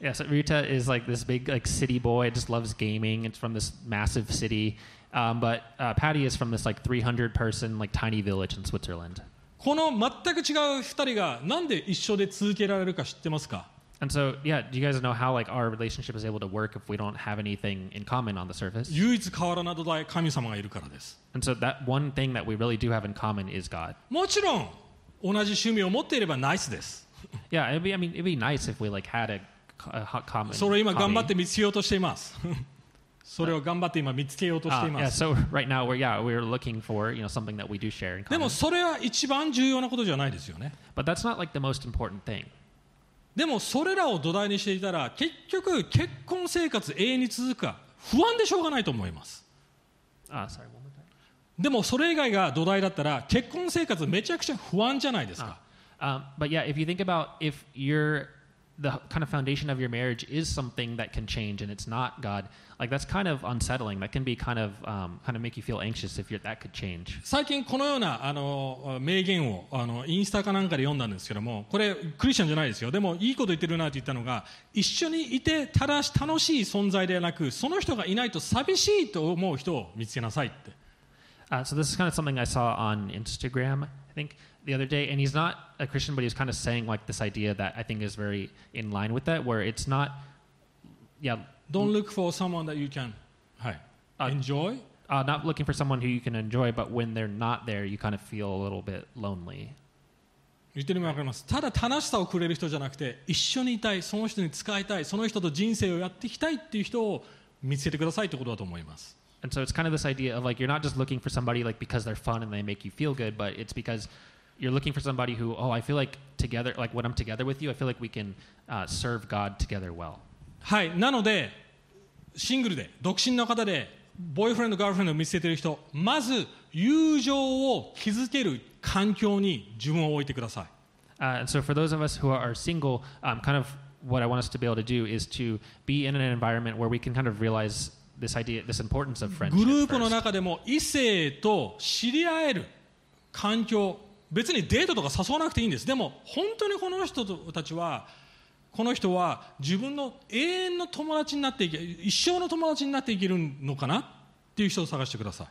Yeah, so Rita is like this big like city boy, just loves gaming. It's from this massive city. Um, but uh, Patty is from this like 300 person like tiny village in Switzerland. この全く違う2人がなんで一緒で続けられるか知ってますか And so, yeah, do you guys know how like our relationship is able to work if we don't have anything in common on the surface? 唯一変わらない土台神様がいるからです And so that one thing that we really do have in common is God. もちろん同じ趣味を持っていればナイスです Yeah, it'd be I mean it'd be nice if we like had a a hot common. それを今頑張っ hobby. て見つけようとしています それを頑張って今見つけようとしています。でもそれは一番重要なことじゃないですよね。でもそれらを土台にしていたら結局結婚生活永遠に続くか不安でしょうがないと思います。でもそれ以外が土台だったら結婚生活めちゃくちゃ不安じゃないですか。The kind of foundation of your marriage is something that can change and it's not God, like that's kind of unsettling. That can be kind of um, kind of make you feel anxious if you're, that could change. 最近このようなあの名言をあのインスタかなんかで読んだんですけどもこれクリスチャンじゃないですよでもいいこと言ってるなって言ったのが一緒にいてただし楽しい存在ではなくその人がいないと寂しいと思う人を見つけなさいって Uh, so this is kind of something I saw on Instagram, think, the other day. And he's not a Christian, but he was kind of saying like this idea that I think is very in line with that, where it's not, yeah, Don't look for someone that you can、はい、enjoy uh, not looking for someone who you can enjoy, but when they're not there, you kind of feel a little bit lonely. 言ってる意味わかりますただ楽しさをくれる人じゃなくて一緒にいたいその人に使いたいその人と人生をやっていきたいっていう人を見つけてくださいってことだと思います And so it's kind of this idea of like you're not just looking for somebody like because they're fun and they make you feel good, but it's because you're looking for somebody who, oh, I feel like together, like when I'm together with you, I feel like we can uh, serve God together well. はいなのでシングルで独身の方でボーイフレンドガールフレンドを見つけてる人まず友情を築ける環境に自分を置いてください Uh, and so for those of us who are single, um, kind of what I want us to be able to do is to be in an environment where we can kind of realize this idea, this importance of グ friendship. ループの中でも異性と知り合える環境別にデートとか誘わなくていいんですでも本当にこの人たちはこの人は自分の永遠の友達になっていけ一生の友達になっていけるのかな？っていう人を探してください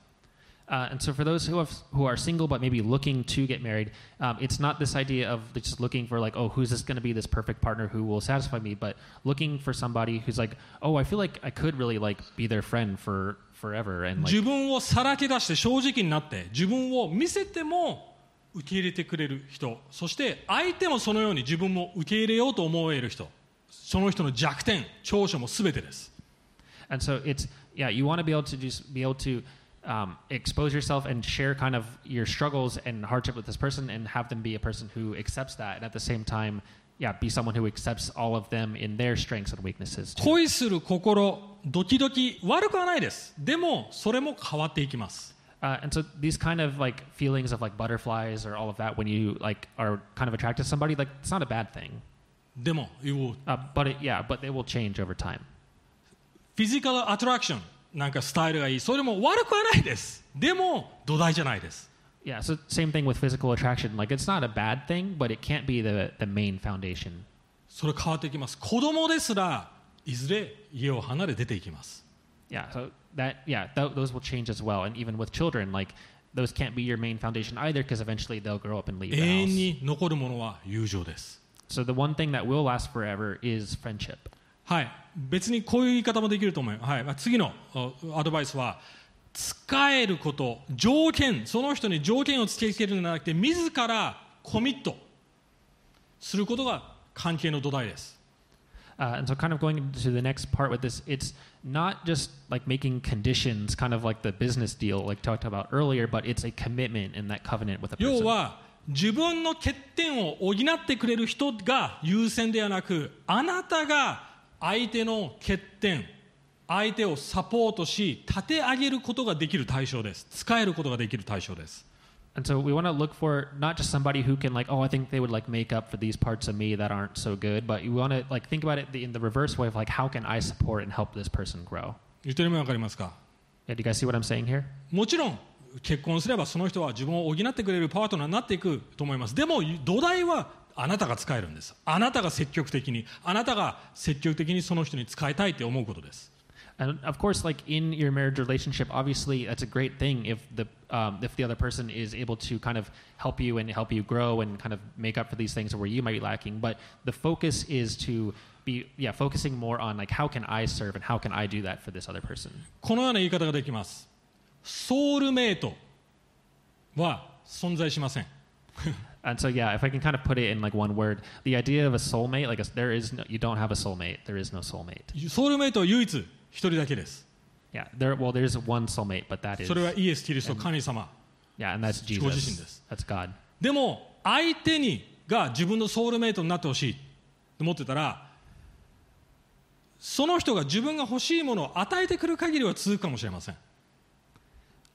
Uh, and so for those who, have, who are single but maybe looking to get married, um, it's not this idea of just looking for like, oh, who's this going to be this perfect partner who will satisfy me, but looking for somebody who's like, oh, I feel like I could really like be their friend for forever and like 自分をさらけ出して正直になって自分を見せても受け入れてくれる人そして相手もそのように自分も受け入れようと思える人その人の弱点長所も全てです And so it's yeah, you want to be able to just be able to um, expose yourself and share kind of your struggles and hardship with this person, and have them be a person who accepts that, and at the same time, yeah, be someone who accepts all of them in their strengths and weaknesses. Too. 恋する心ドキドキ悪くはないですでもそれも変わっていきます Uh, and so these kind of like feelings of like butterflies or all of that when you like are kind of attracted to somebody, like it's not a bad thing. でも you will- Uh, but it, yeah, but they will change over time. フィ なんかスタイルがいいそれも悪くはないですでも土台じゃないです Yeah, so same thing with physical attraction. Like it's not a bad thing, but it can't be the the main foundation. それ変わっていきます子供ですらいずれ家を離れ出ていきます Yeah, so that yeah, th- those will change as well. And even with children, like those can't be your main foundation either, because eventually they'll grow up and leave 永遠.に残るものは友情です So the one thing that will last forever is friendship. はい別にこういう言い方もできると思います、はいまあ、次のおアドバイスは使えること条件その人に条件をつけつけるのではなくて自らコミットすることが関係の土台です Uh, and so, kind of going to the next part with this, it's not just like making conditions, kind of like the business deal, like talked about earlier, but it's a commitment and that covenant with a 要 person. は自分の欠点を補ってくれる人が優先ではなくあなたが相手の欠点相手をサポートし立て上げることができる対象です使えることができる対象です And so we want to look for not just somebody who can like, oh, I think they would like make up for these parts of me that aren't so good, but you want to like think about it in the reverse way of like, how can I support and help this person grow? 言ってる意味わかりますか Yeah, do you guys see what I'm saying here? もちろん結婚すればその人は自分を補ってくれるパートナーになっていくと思いますでも土台はあなたが使えるんですあなたが積極的にあなたが積極的にその人に使いたいって思うことです And of course, like in your marriage relationship, obviously that's a great thing if the um, if the other person is able to kind of help you and help you grow and kind of make up for these things where you might be lacking. But the focus is to be yeah focusing more on like how can I serve and how can I do that for this other person. このような言い方ができますソウルメイトは存在しません And so, yeah, if I can kind of put it in like one word, the idea of a soulmate, like a, there is no, you don't have a soulmate. There is no soulmate. ソウルメイトは唯一一人だけです Yeah, there. Well, there's one soulmate, but that is それはイエス・キリスト神様 yeah, and that's ご自身 Jesus. です。That's God. でも相手にが自分のソウルメイトになってほしいと思ってたらその人が自分が欲しいものを与えてくる限りは続くかもしれません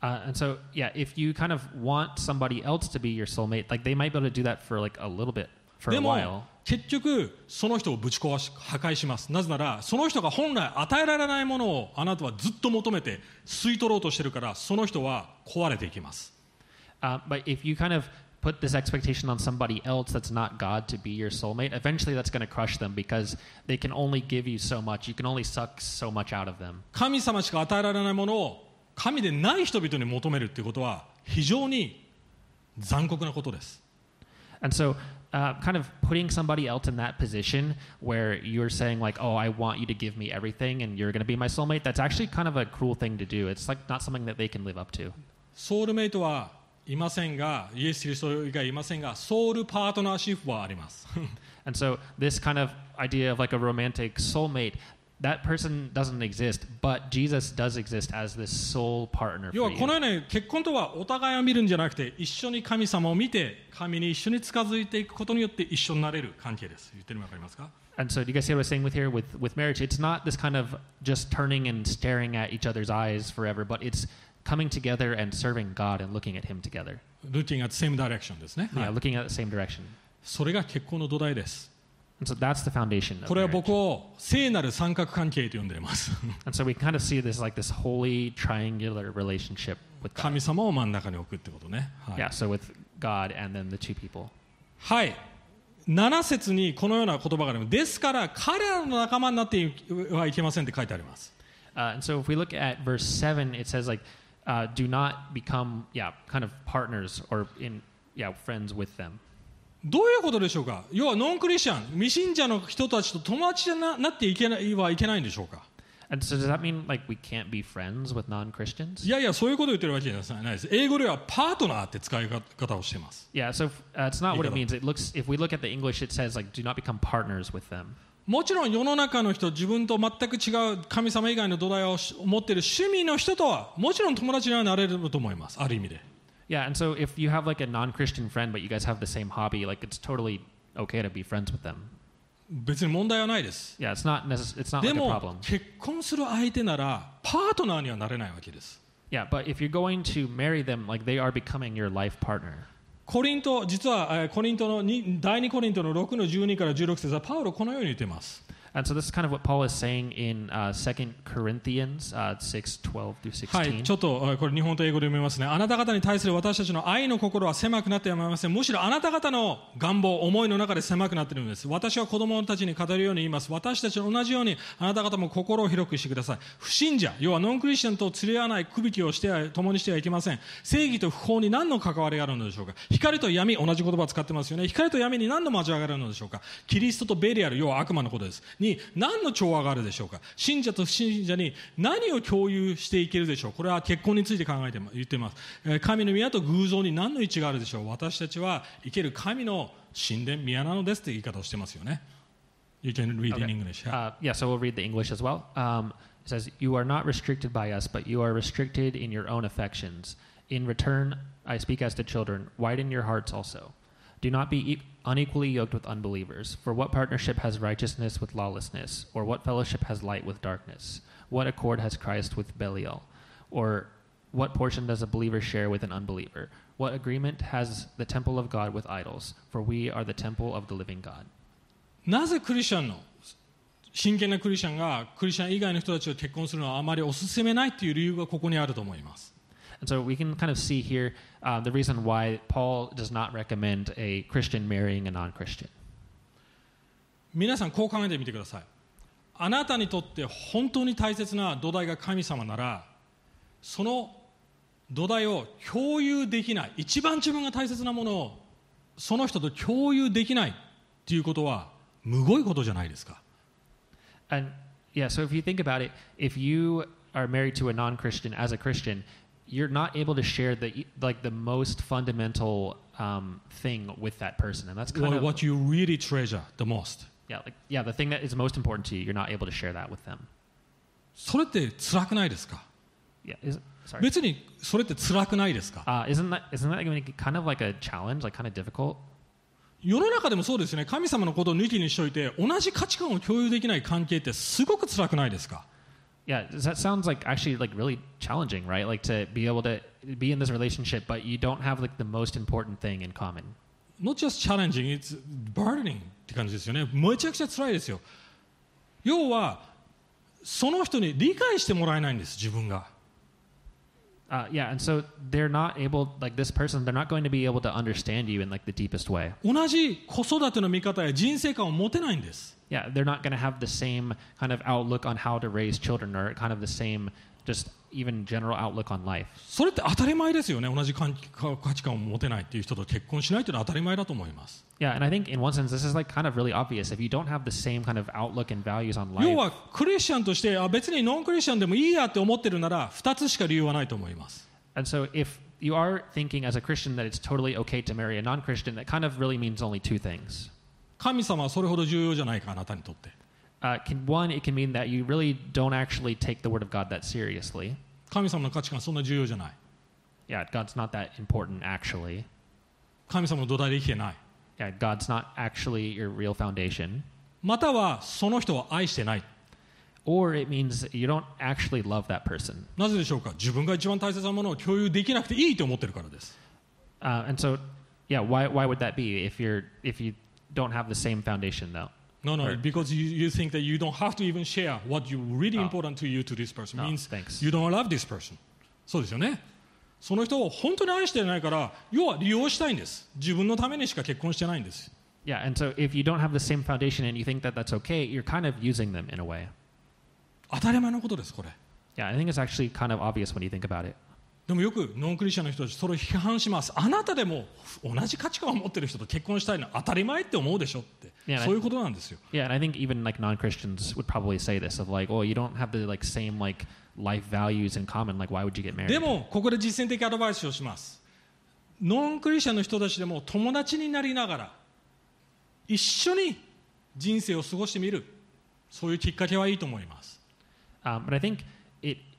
Uh, and so, yeah, if you kind of want somebody else to be your soulmate, like they might be able to do that for like a little bit, for で a も while. 結局その人をぶち壊し破壊しますなぜならその人が本来与えられないものをあなたはずっと求めて吸い取ろうとしてるからその人は壊れていきます Uh, but if you kind of put this expectation on somebody else that's not God to be your soulmate, eventually that's going to crush them because they can only give you so much. You can only suck so much out of them. 神様しか与えられないものを神でない人々に求めるっていうことは非常に残酷なことです And so, uh, kind of putting somebody else in that position where you're saying, like, oh, I want you to give me everything and you're going to be my soulmate, that's actually kind of a cruel thing to do. It's like not something that they can live up to. ソウルメイトはいませんがイエス・キリスト以外いませんがソウルパートナーシップはあります And so, this kind of idea of like a romantic soulmate, that person doesn't exist, but Jesus does exist as this soul partner 要 for はこの you. ように結婚とはお互いを見るんじゃなくて一緒に神様を見て神に一緒に近づいていくことによって一緒になれる関係です言ってるの分かりますか And so, do you guys see what I was saying with here with, with marriage? It's not this kind of just turning and staring at each other's eyes forever, but it's coming together and serving God and looking at Him together. Looking at same direction ですね、は Yeah, い looking at the same direction. それが結婚の土台です And so that's the foundation of これは marriage. 僕を聖なる三角関係と呼んでいます And so we kind of see this like this holy triangular relationship with God. 神様を真ん中に置くってことね、はい Yeah, so with God and then the two people. はい7節にこのような言葉がありますですから彼らの仲間になってはいけませんって書いてあります Uh, and so if we look at verse 7, it says like, uh, do not become, yeah, kind of partners or in, yeah, friends with them. どういうことでしょうか？要はノンクリスチャン未信者の人たちと友達にななっていけないはいけないんでしょうか？And so does that mean like we can't be friends with non-Christians? いやいやそういうことを言ってるわけじゃないです。英語ではパートナーって使い方をしています。Yeah, so uh, it's not what it means. It looks, if we look at the English, it says like, do not become partners with them. もちろん世の中の人自分と全く違う神様以外の土台を持っている趣味の人とはもちろん友達にはなれると思います。ある意味で Yeah, and so if you have like a non-Christian friend, but you guys have the same hobby, like it's totally okay to be friends with them. 別に問題はないです Yeah, it's not necess- It's not で like も problem. 結婚する相手ならパートナーにはなれないわけです Yeah, but if you're going to marry them, like they are becoming your life partner. コリント実はえーコリントのに第2コリントの6の12から16節はパウロこのように言っています And so this is kind of what Paul is saying in uh, 2 Corinthians uh, 6, 12 through 16. はい、ちょっとこれ日本と英語で読みますね。あなた方に対する私たちの愛の心は狭くなってやまいません。むしろあなた方の願望、思いの中で狭くなっているのです。私は子供たちに語るように言います。私たちと同じようにあなた方も心を広くしてください。不信者、要はノンクリスチャンと釣り合わない区引きをして共にしてはいけません。正義と不法に何の関わりがあるのでしょうか。光と闇、同じ言葉を使ってますよね。光と闇に何の交わりがあるのでしょうか。キリストとベリアル、要は悪魔のことです。に何の調和があるでしょうか。信者と不信者に何を共有していけるでしょう。これは結婚について考えてま言っています。えー神の宮と偶像に何の位置があるでしょう。私たちは生ける神の神殿、宮なのですという言い方をしてますよね。You can read in Okay. English. Uh, yeah, so we'll read the English as well. Um, it says, You are not restricted by us, but you are restricted in your own affections. In return, I speak as to children, widen your hearts also. Do not be e- unequally yoked with unbelievers. For what partnership has righteousness with lawlessness? Or what fellowship has light with darkness? What accord has Christ with Belial? Or what portion does a believer share with an unbeliever? What agreement has the temple of God with idols? For we are the temple of the living God. なぜクリスチャンの真剣なクリスチャンがクリスチャン以外の人たちと結婚するのはあまりお勧めないという理由がここにあると思います。 And so we can kind of see here uh, the reason why Paul does not recommend a Christian marrying a non Christian. 皆さんこう考えてみてください。あなたにとって本当に大切な土台が神様なら、その土台を共有できない、一番自分が大切なものをその人と共有できないっていうことは、むごいことじゃないですか。And yeah, so if you think about it, if you are married to a non Christian as a Christian, you're not able to share the like the most fundamental um, thing with that person, and that's kind What, of what you really treasure the most. yeah, like yeah, the thing that is most important to you. You're not able to share that with them. それって辛くないですか Yeah, is sorry. 別にそれって辛くないですか Uh, isn't that isn't that kind of like a challenge, like kind of difficult? 世の中でもそうですよね神様のことを抜きにしといて同じ価値観を共有できない関係ってすごく辛くないですか Yeah, does that sounds like actually like really challenging, right? Like to be able to be in this relationship, but you don't have like the most important thing in common. Not just challenging, it's burdening って感じですよねめちゃくちゃ辛いですよ要はその人に理解してもらえないんです自分が Uh, yeah, and so they're not able, like this person, they're not going to be able to understand you in like the deepest way. 同じ子育ての見方や人生観を持てないんです Yeah, they're not going to have the same kind of outlook on how to raise children or kind of the same, just even general outlook on life. それって当たり前ですよね同じ価価値観を持てないっていう人と結婚しないというのは当たり前だと思います Yeah, and I think in one sense, this is like kind of really obvious. If you don't have the same kind of outlook and values on 要 life, はクリスチャンとしてあ別にノンクリスチャンでもいいやって思ってるなら2つしか理由はないと思います and so if you are thinking as a Christian that it's totally okay to marry a non Christian, that kind of really means only two things. 神様はそれほど重要じゃないかあなたにとって Uh, can, one, it can mean that you really don't actually take the word of God that seriously. 神様の価値観そんな重要じゃない Yeah, God's not that important actually. 神様の土台で生きてない Yeah, God's not actually your real foundation. またはその人を愛してない Or it means you don't actually love that person. なぜでしょうか自分が一番大切なものを共有できなくていいと思ってるからです Uh, and so, yeah, why, why would that be if you're if you don't have the same foundation though? No, no, Right. because you, you think that you don't have to even share what you really Oh. important to you to this person Oh, means thanks. you don't love this person そうですよねその人を本当に愛してないから要は利用したいんです自分のためにしか結婚してないんです Yeah, and so if you don't have the same foundation and you think that that's okay, you're kind of using them in a way. 当たり前のことですこれ Yeah, I think it's actually kind of obvious when you think about it. でもよくノンクリスチャンの人たちそれを批判しますあなたでも同じ価値観を持っている人と結婚したいのは当たり前って思うでしょってそういうことなんですよ。いや、I でもここで実践的アドバイスをします。ノンクリスチャンの人たちでも友達になりながら一緒に人生を過ごしてみるそういうきっかけはいいと思います。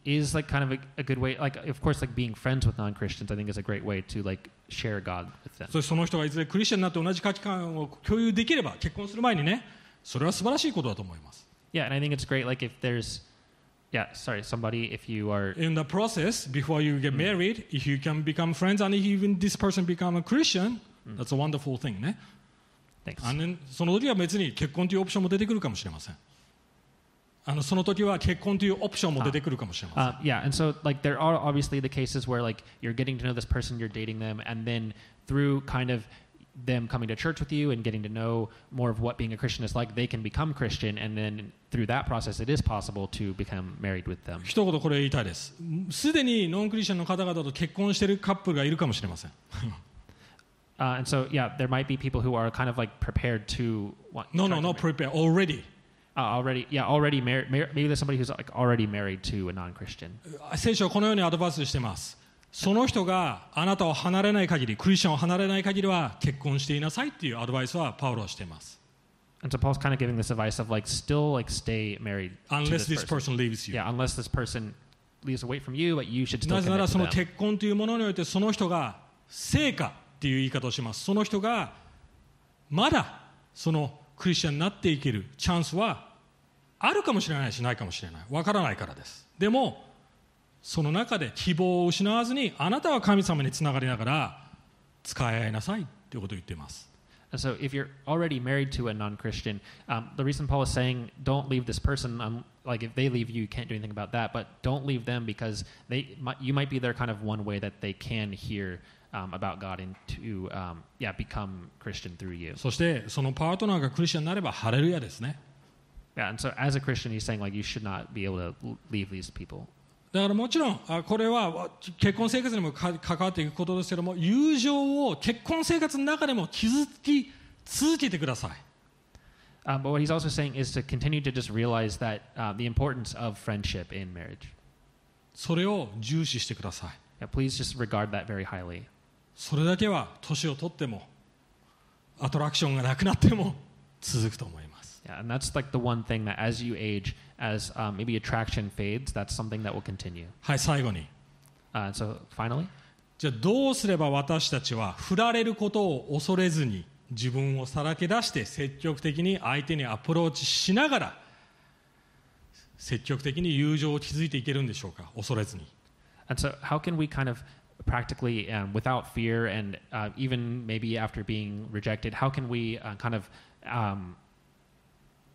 is like kind of a, a good way. Like, of course, like being friends with non-Christians, I think is a great way to like share God with them. そしてその人がいずれクリスチャンになって同じ価値観を共有できれば結婚する前にねそれは素晴らしいことだと思います Yeah, and I think it's great. Like if there's, yeah, sorry, somebody if you are, in the process before you get married if you can become friends and if even this person become a Christian that's a wonderful thing ね thanks. あのその時は別に結婚というオプションも出てくるかもしれません あのその時は結婚というオプションも出てくるかもしれません Uh, yeah, and so like there are obviously the cases where like you're getting to know this person, you're dating them, and then through kind of them coming to church with you and getting to know more of what being a Christian is like, they can become Christian, and then through that process, it is possible to become married with them. 一言これ言いたいですすでにノンクリスチャンの方々と結婚しているカップルがいるかもしれません Uh, and so yeah, there might be people who are kind of like prepared to want. No, no, try to no, marry- prepare already. Uh, already, yeah, already married. Mar- maybe there's somebody who's like already married to a non-Christian. 聖書はこのようにアドバイスしています。その人があなたを離れない限り、クリスチャンを離れない限りは結婚していなさいっていうアドバイスはパウロはしています。And so Paul's kind of giving this advice of like still like stay married Unless this this person. person leaves you. Yeah, unless this person leaves away from you, but you should still なぜならその.結婚というものにおいてその人が成果っていう言い方をします。その人がまだそのクリスチャンになっていけるチャンスはあるかもしれないしないかもしれない。わからないからです。でもその中で希望を失わずにあなたは神様につながりながら使い合いなさいということを言っています。So if you're already married to a non-Christian, um, the reason Paul is saying don't leave this person, um, like if they leave you, you can't do anything about that, but don't leave them because they, might, you might be their kind of one way that they can hear um, about God and to, um, yeah, become Christian through you. そしてそのパートナーがクリスチャンになればハレルヤですね Yeah, and so as a Christian, he's saying like you should not be able to l- leave these people. だからもちろんあこれはわ結婚生活にもか関わっていくことですけども友情を結婚生活の中でも築き続けてください Um, but what he's also saying is to continue to just realize that uh, the importance of friendship in marriage. それを重視してください Yeah, please just regard that very highly. それだけは年を取ってもアトラクションがなくなっても続くと思います Yeah, and that's like the one thing that as you age, as um, maybe attraction fades, that's something that will continue. はい最後に Uh, so finally, じゃあどうすれば私たちは振られることを恐れずに自分をさらけ出して積極的に相手にアプローチしながら積極的に友情を築いていけるんでしょうか恐れずに and so how can we kind of practically, um, without fear, and uh, even maybe after being rejected, how can we uh, kind of, um,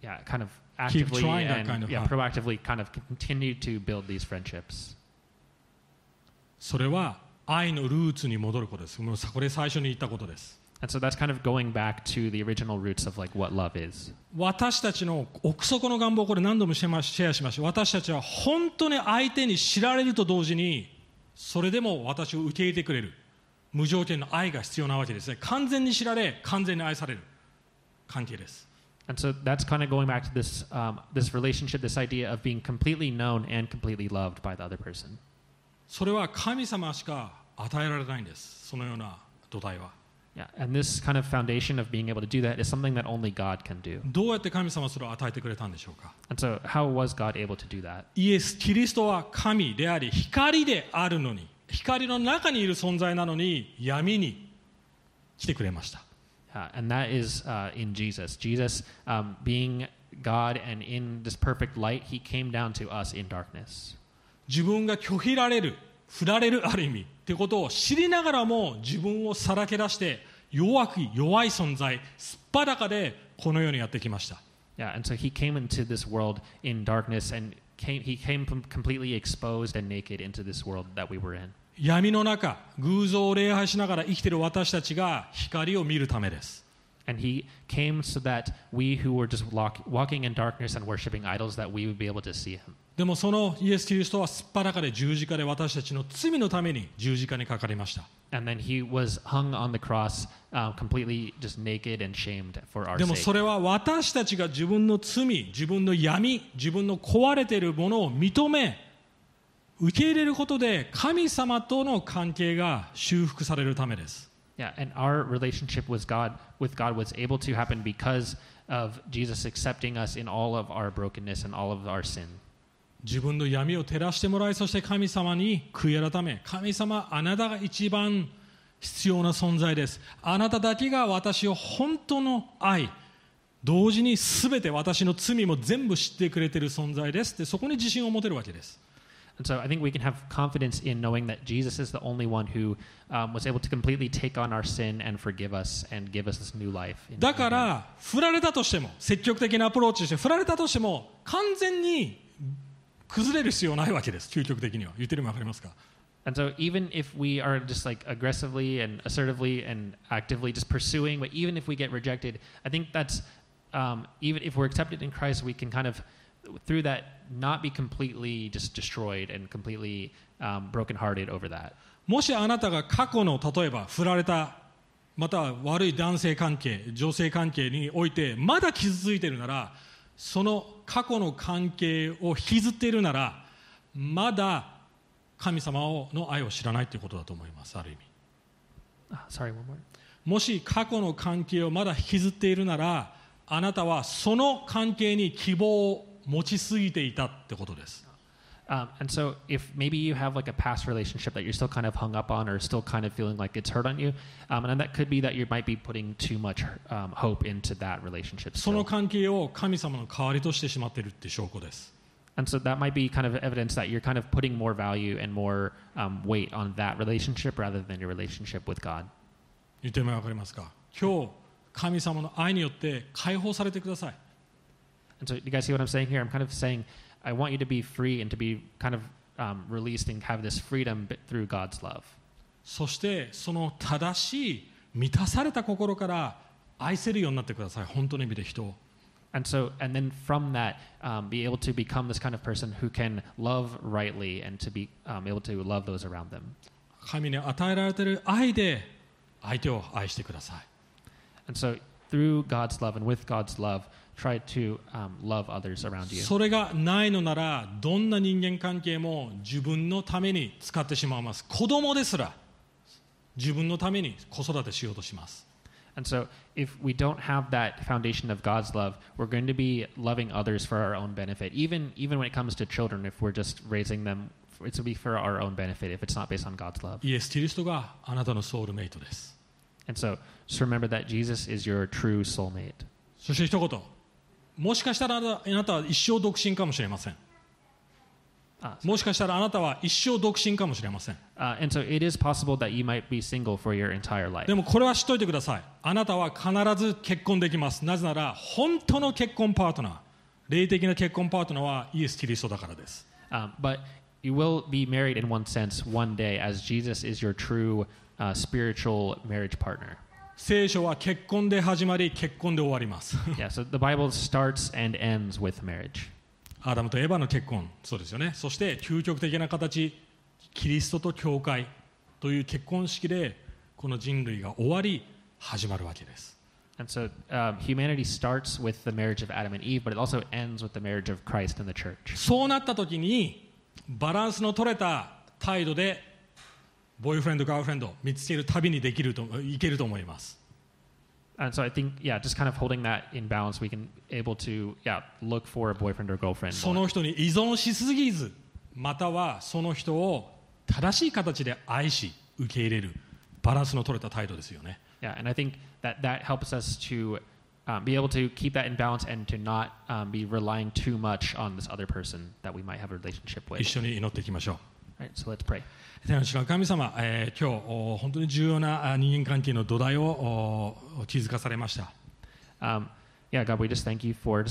yeah, kind of actively and kind of- yeah, proactively kind of continue to build these friendships? それは愛のルーツに戻ることですもうこれ最初に言ったことです And so that's kind of going back to the original roots of like what love is. 私たちの奥底の願望これ何度もシェアしました私たちは本当に相手に知られると同時にそれでも私を受け入れてくれる無条件の愛が必要なわけですね完全に知られ完全に愛される関係です And so that's kind of going back to this um, this relationship, this idea of being completely known and completely loved by the other person. それは神様しか与えられないんですそのような土台は Yeah, and this kind of foundation of being able to do that is something that only God can do. どうやって神様はそれを与えてくれたんでしょうか And so, how was God able to do that? イエス・キリストは神であり光であるのに光の中にいる存在なのに闇に来てくれました Uh, and that is uh, in Jesus. Jesus, um, being God and in this perfect light, he came down to us in darkness. 自分が拒否られる 振られるある意味ってことを知りながらも自分をさらけ出して弱く弱い存在すっぱだかでこの世にやってきました Yeah, and so he came into this world in darkness and came, he came com- completely exposed and naked into this world that we were in. 闇の中偶像を礼拝しながら生きている私たちが光を見るためです And he came so that we who were just walk, walking in darkness and worshiping idols, that we would be able to see him. でもそのイエス・キリストはすっぱだかで十字架で私たちの罪のために十字架にかかりました And then he was hung on the cross, uh, completely just naked and shamed for our でも.それは私たちが自分の罪自分の闇自分の壊れているものを認め受け入れることで神様との関係が修復されるためです Yeah, and our relationship with God, with God was able to happen because of Jesus accepting us in all of our brokenness and all of our sin. 自分の闇を照らしてもらいそして神様に悔い改め神様あなたが一番必要な存在ですあなただけが私を本当の愛同時に全て私の罪も全部知ってくれている存在ですってそこに自信を持てるわけです And so I think we can have confidence in knowing that Jesus is the only one who um, was able to completely take on our sin and forgive us and give us this new life. だか.ら振られたとしても積極的なアプローチして振られたとしても完全に崩れる必要はないわけです究極的には言ってるの分かりますか And so even if we are just like aggressively and assertively and actively just pursuing, but even if we get rejected, I think that's um, even if we're accepted in Christ, we can kind of through that not be completely just destroyed and completely um, brokenhearted over that. もしあなたが過去の例えば振られたまたは悪い男性関係女性関係においてまだ傷ついているならその過去の関係を引きずっているならまだ神様をの愛を知らないということだと思いますある意味 Ah, sorry, one more. もし過去の関係をまだ引きずっているならあなたはその関係に希望を持ちすぎていたってことです Um, and so, if maybe you have like a past relationship that you're still kind of hung up on, or still kind of feeling like it's hurt on you, um, and that could be that you might be putting too much um, hope into that relationship. その Still. 関係を神様の代わりとしてしまっているって証拠です And so that might be kind of evidence that you're kind of putting more value and more um, weight on that relationship rather than your relationship with God. 言っても分かりますか今日神様の愛によって解放されてください And so, you guys see what I'm saying here? I'm kind of saying, I want you to be free and to be kind of um, released and have this freedom bit- through God's love. そしてその正しい満たされた心から愛せるようになってください本当の意味で人を And so, and then from that, um, be able to become this kind of person who can love rightly and to be um, able to love those around them. 神に与えられている愛で相手を愛してください And so, through God's love and with God's love, try to um, love others around you. それがないのならどんな人間関係も自分のために使ってしまいます子供ですら自分のために子育てしようとします And so, if we don't have that foundation of God's love, we're going to be loving others for our own benefit. Even even when it comes to children, if we're just raising them, it's to be for our own benefit. If it's not based on God's love. イエス・キリストがあなたのソウルメイトです And so, just remember that Jesus is your true soulmate. そして一言 もしかしたらあなたは一生独身かもしれません。もしかしたらあなたは一生独身かもしれません。でもこれはしっていてください。あなたは必ず結婚できます。なぜなら本当の結婚パートナー。霊的な結婚パートナーはイエスキリストだからです。but you will be married in one sense one day as jesus is your true spiritual marriage partner. 聖書は結婚で始まり結婚で終わります Yeah, so the Bible starts and ends with marriage. アダムとエヴァの結婚そうですよねそして究極的な形キリストと教会という結婚式でこの人類が終わり始まるわけです And so um, humanity starts with the marriage of Adam and Eve, but it also ends with the marriage of Christ and the church. そうなった時にバランスの取れた態度でボーイフレンドガールフレンド見つける旅にできるといけると思います And so I think, yeah, just kind of holding that in balance, we can able to, yeah, look for a boyfriend or girlfriend. その人に依存しすぎずまたはその人を正しい形で愛し受け入れるバランスの取れた態度ですよね Yeah, and I think that that helps us to um, be able to keep that in balance and to not um, be relying too much on this other person that we might have a relationship 一 with. 緒に祈っていきましょう神様、えー、今日本当に重要な人間関係の土台を築かされました。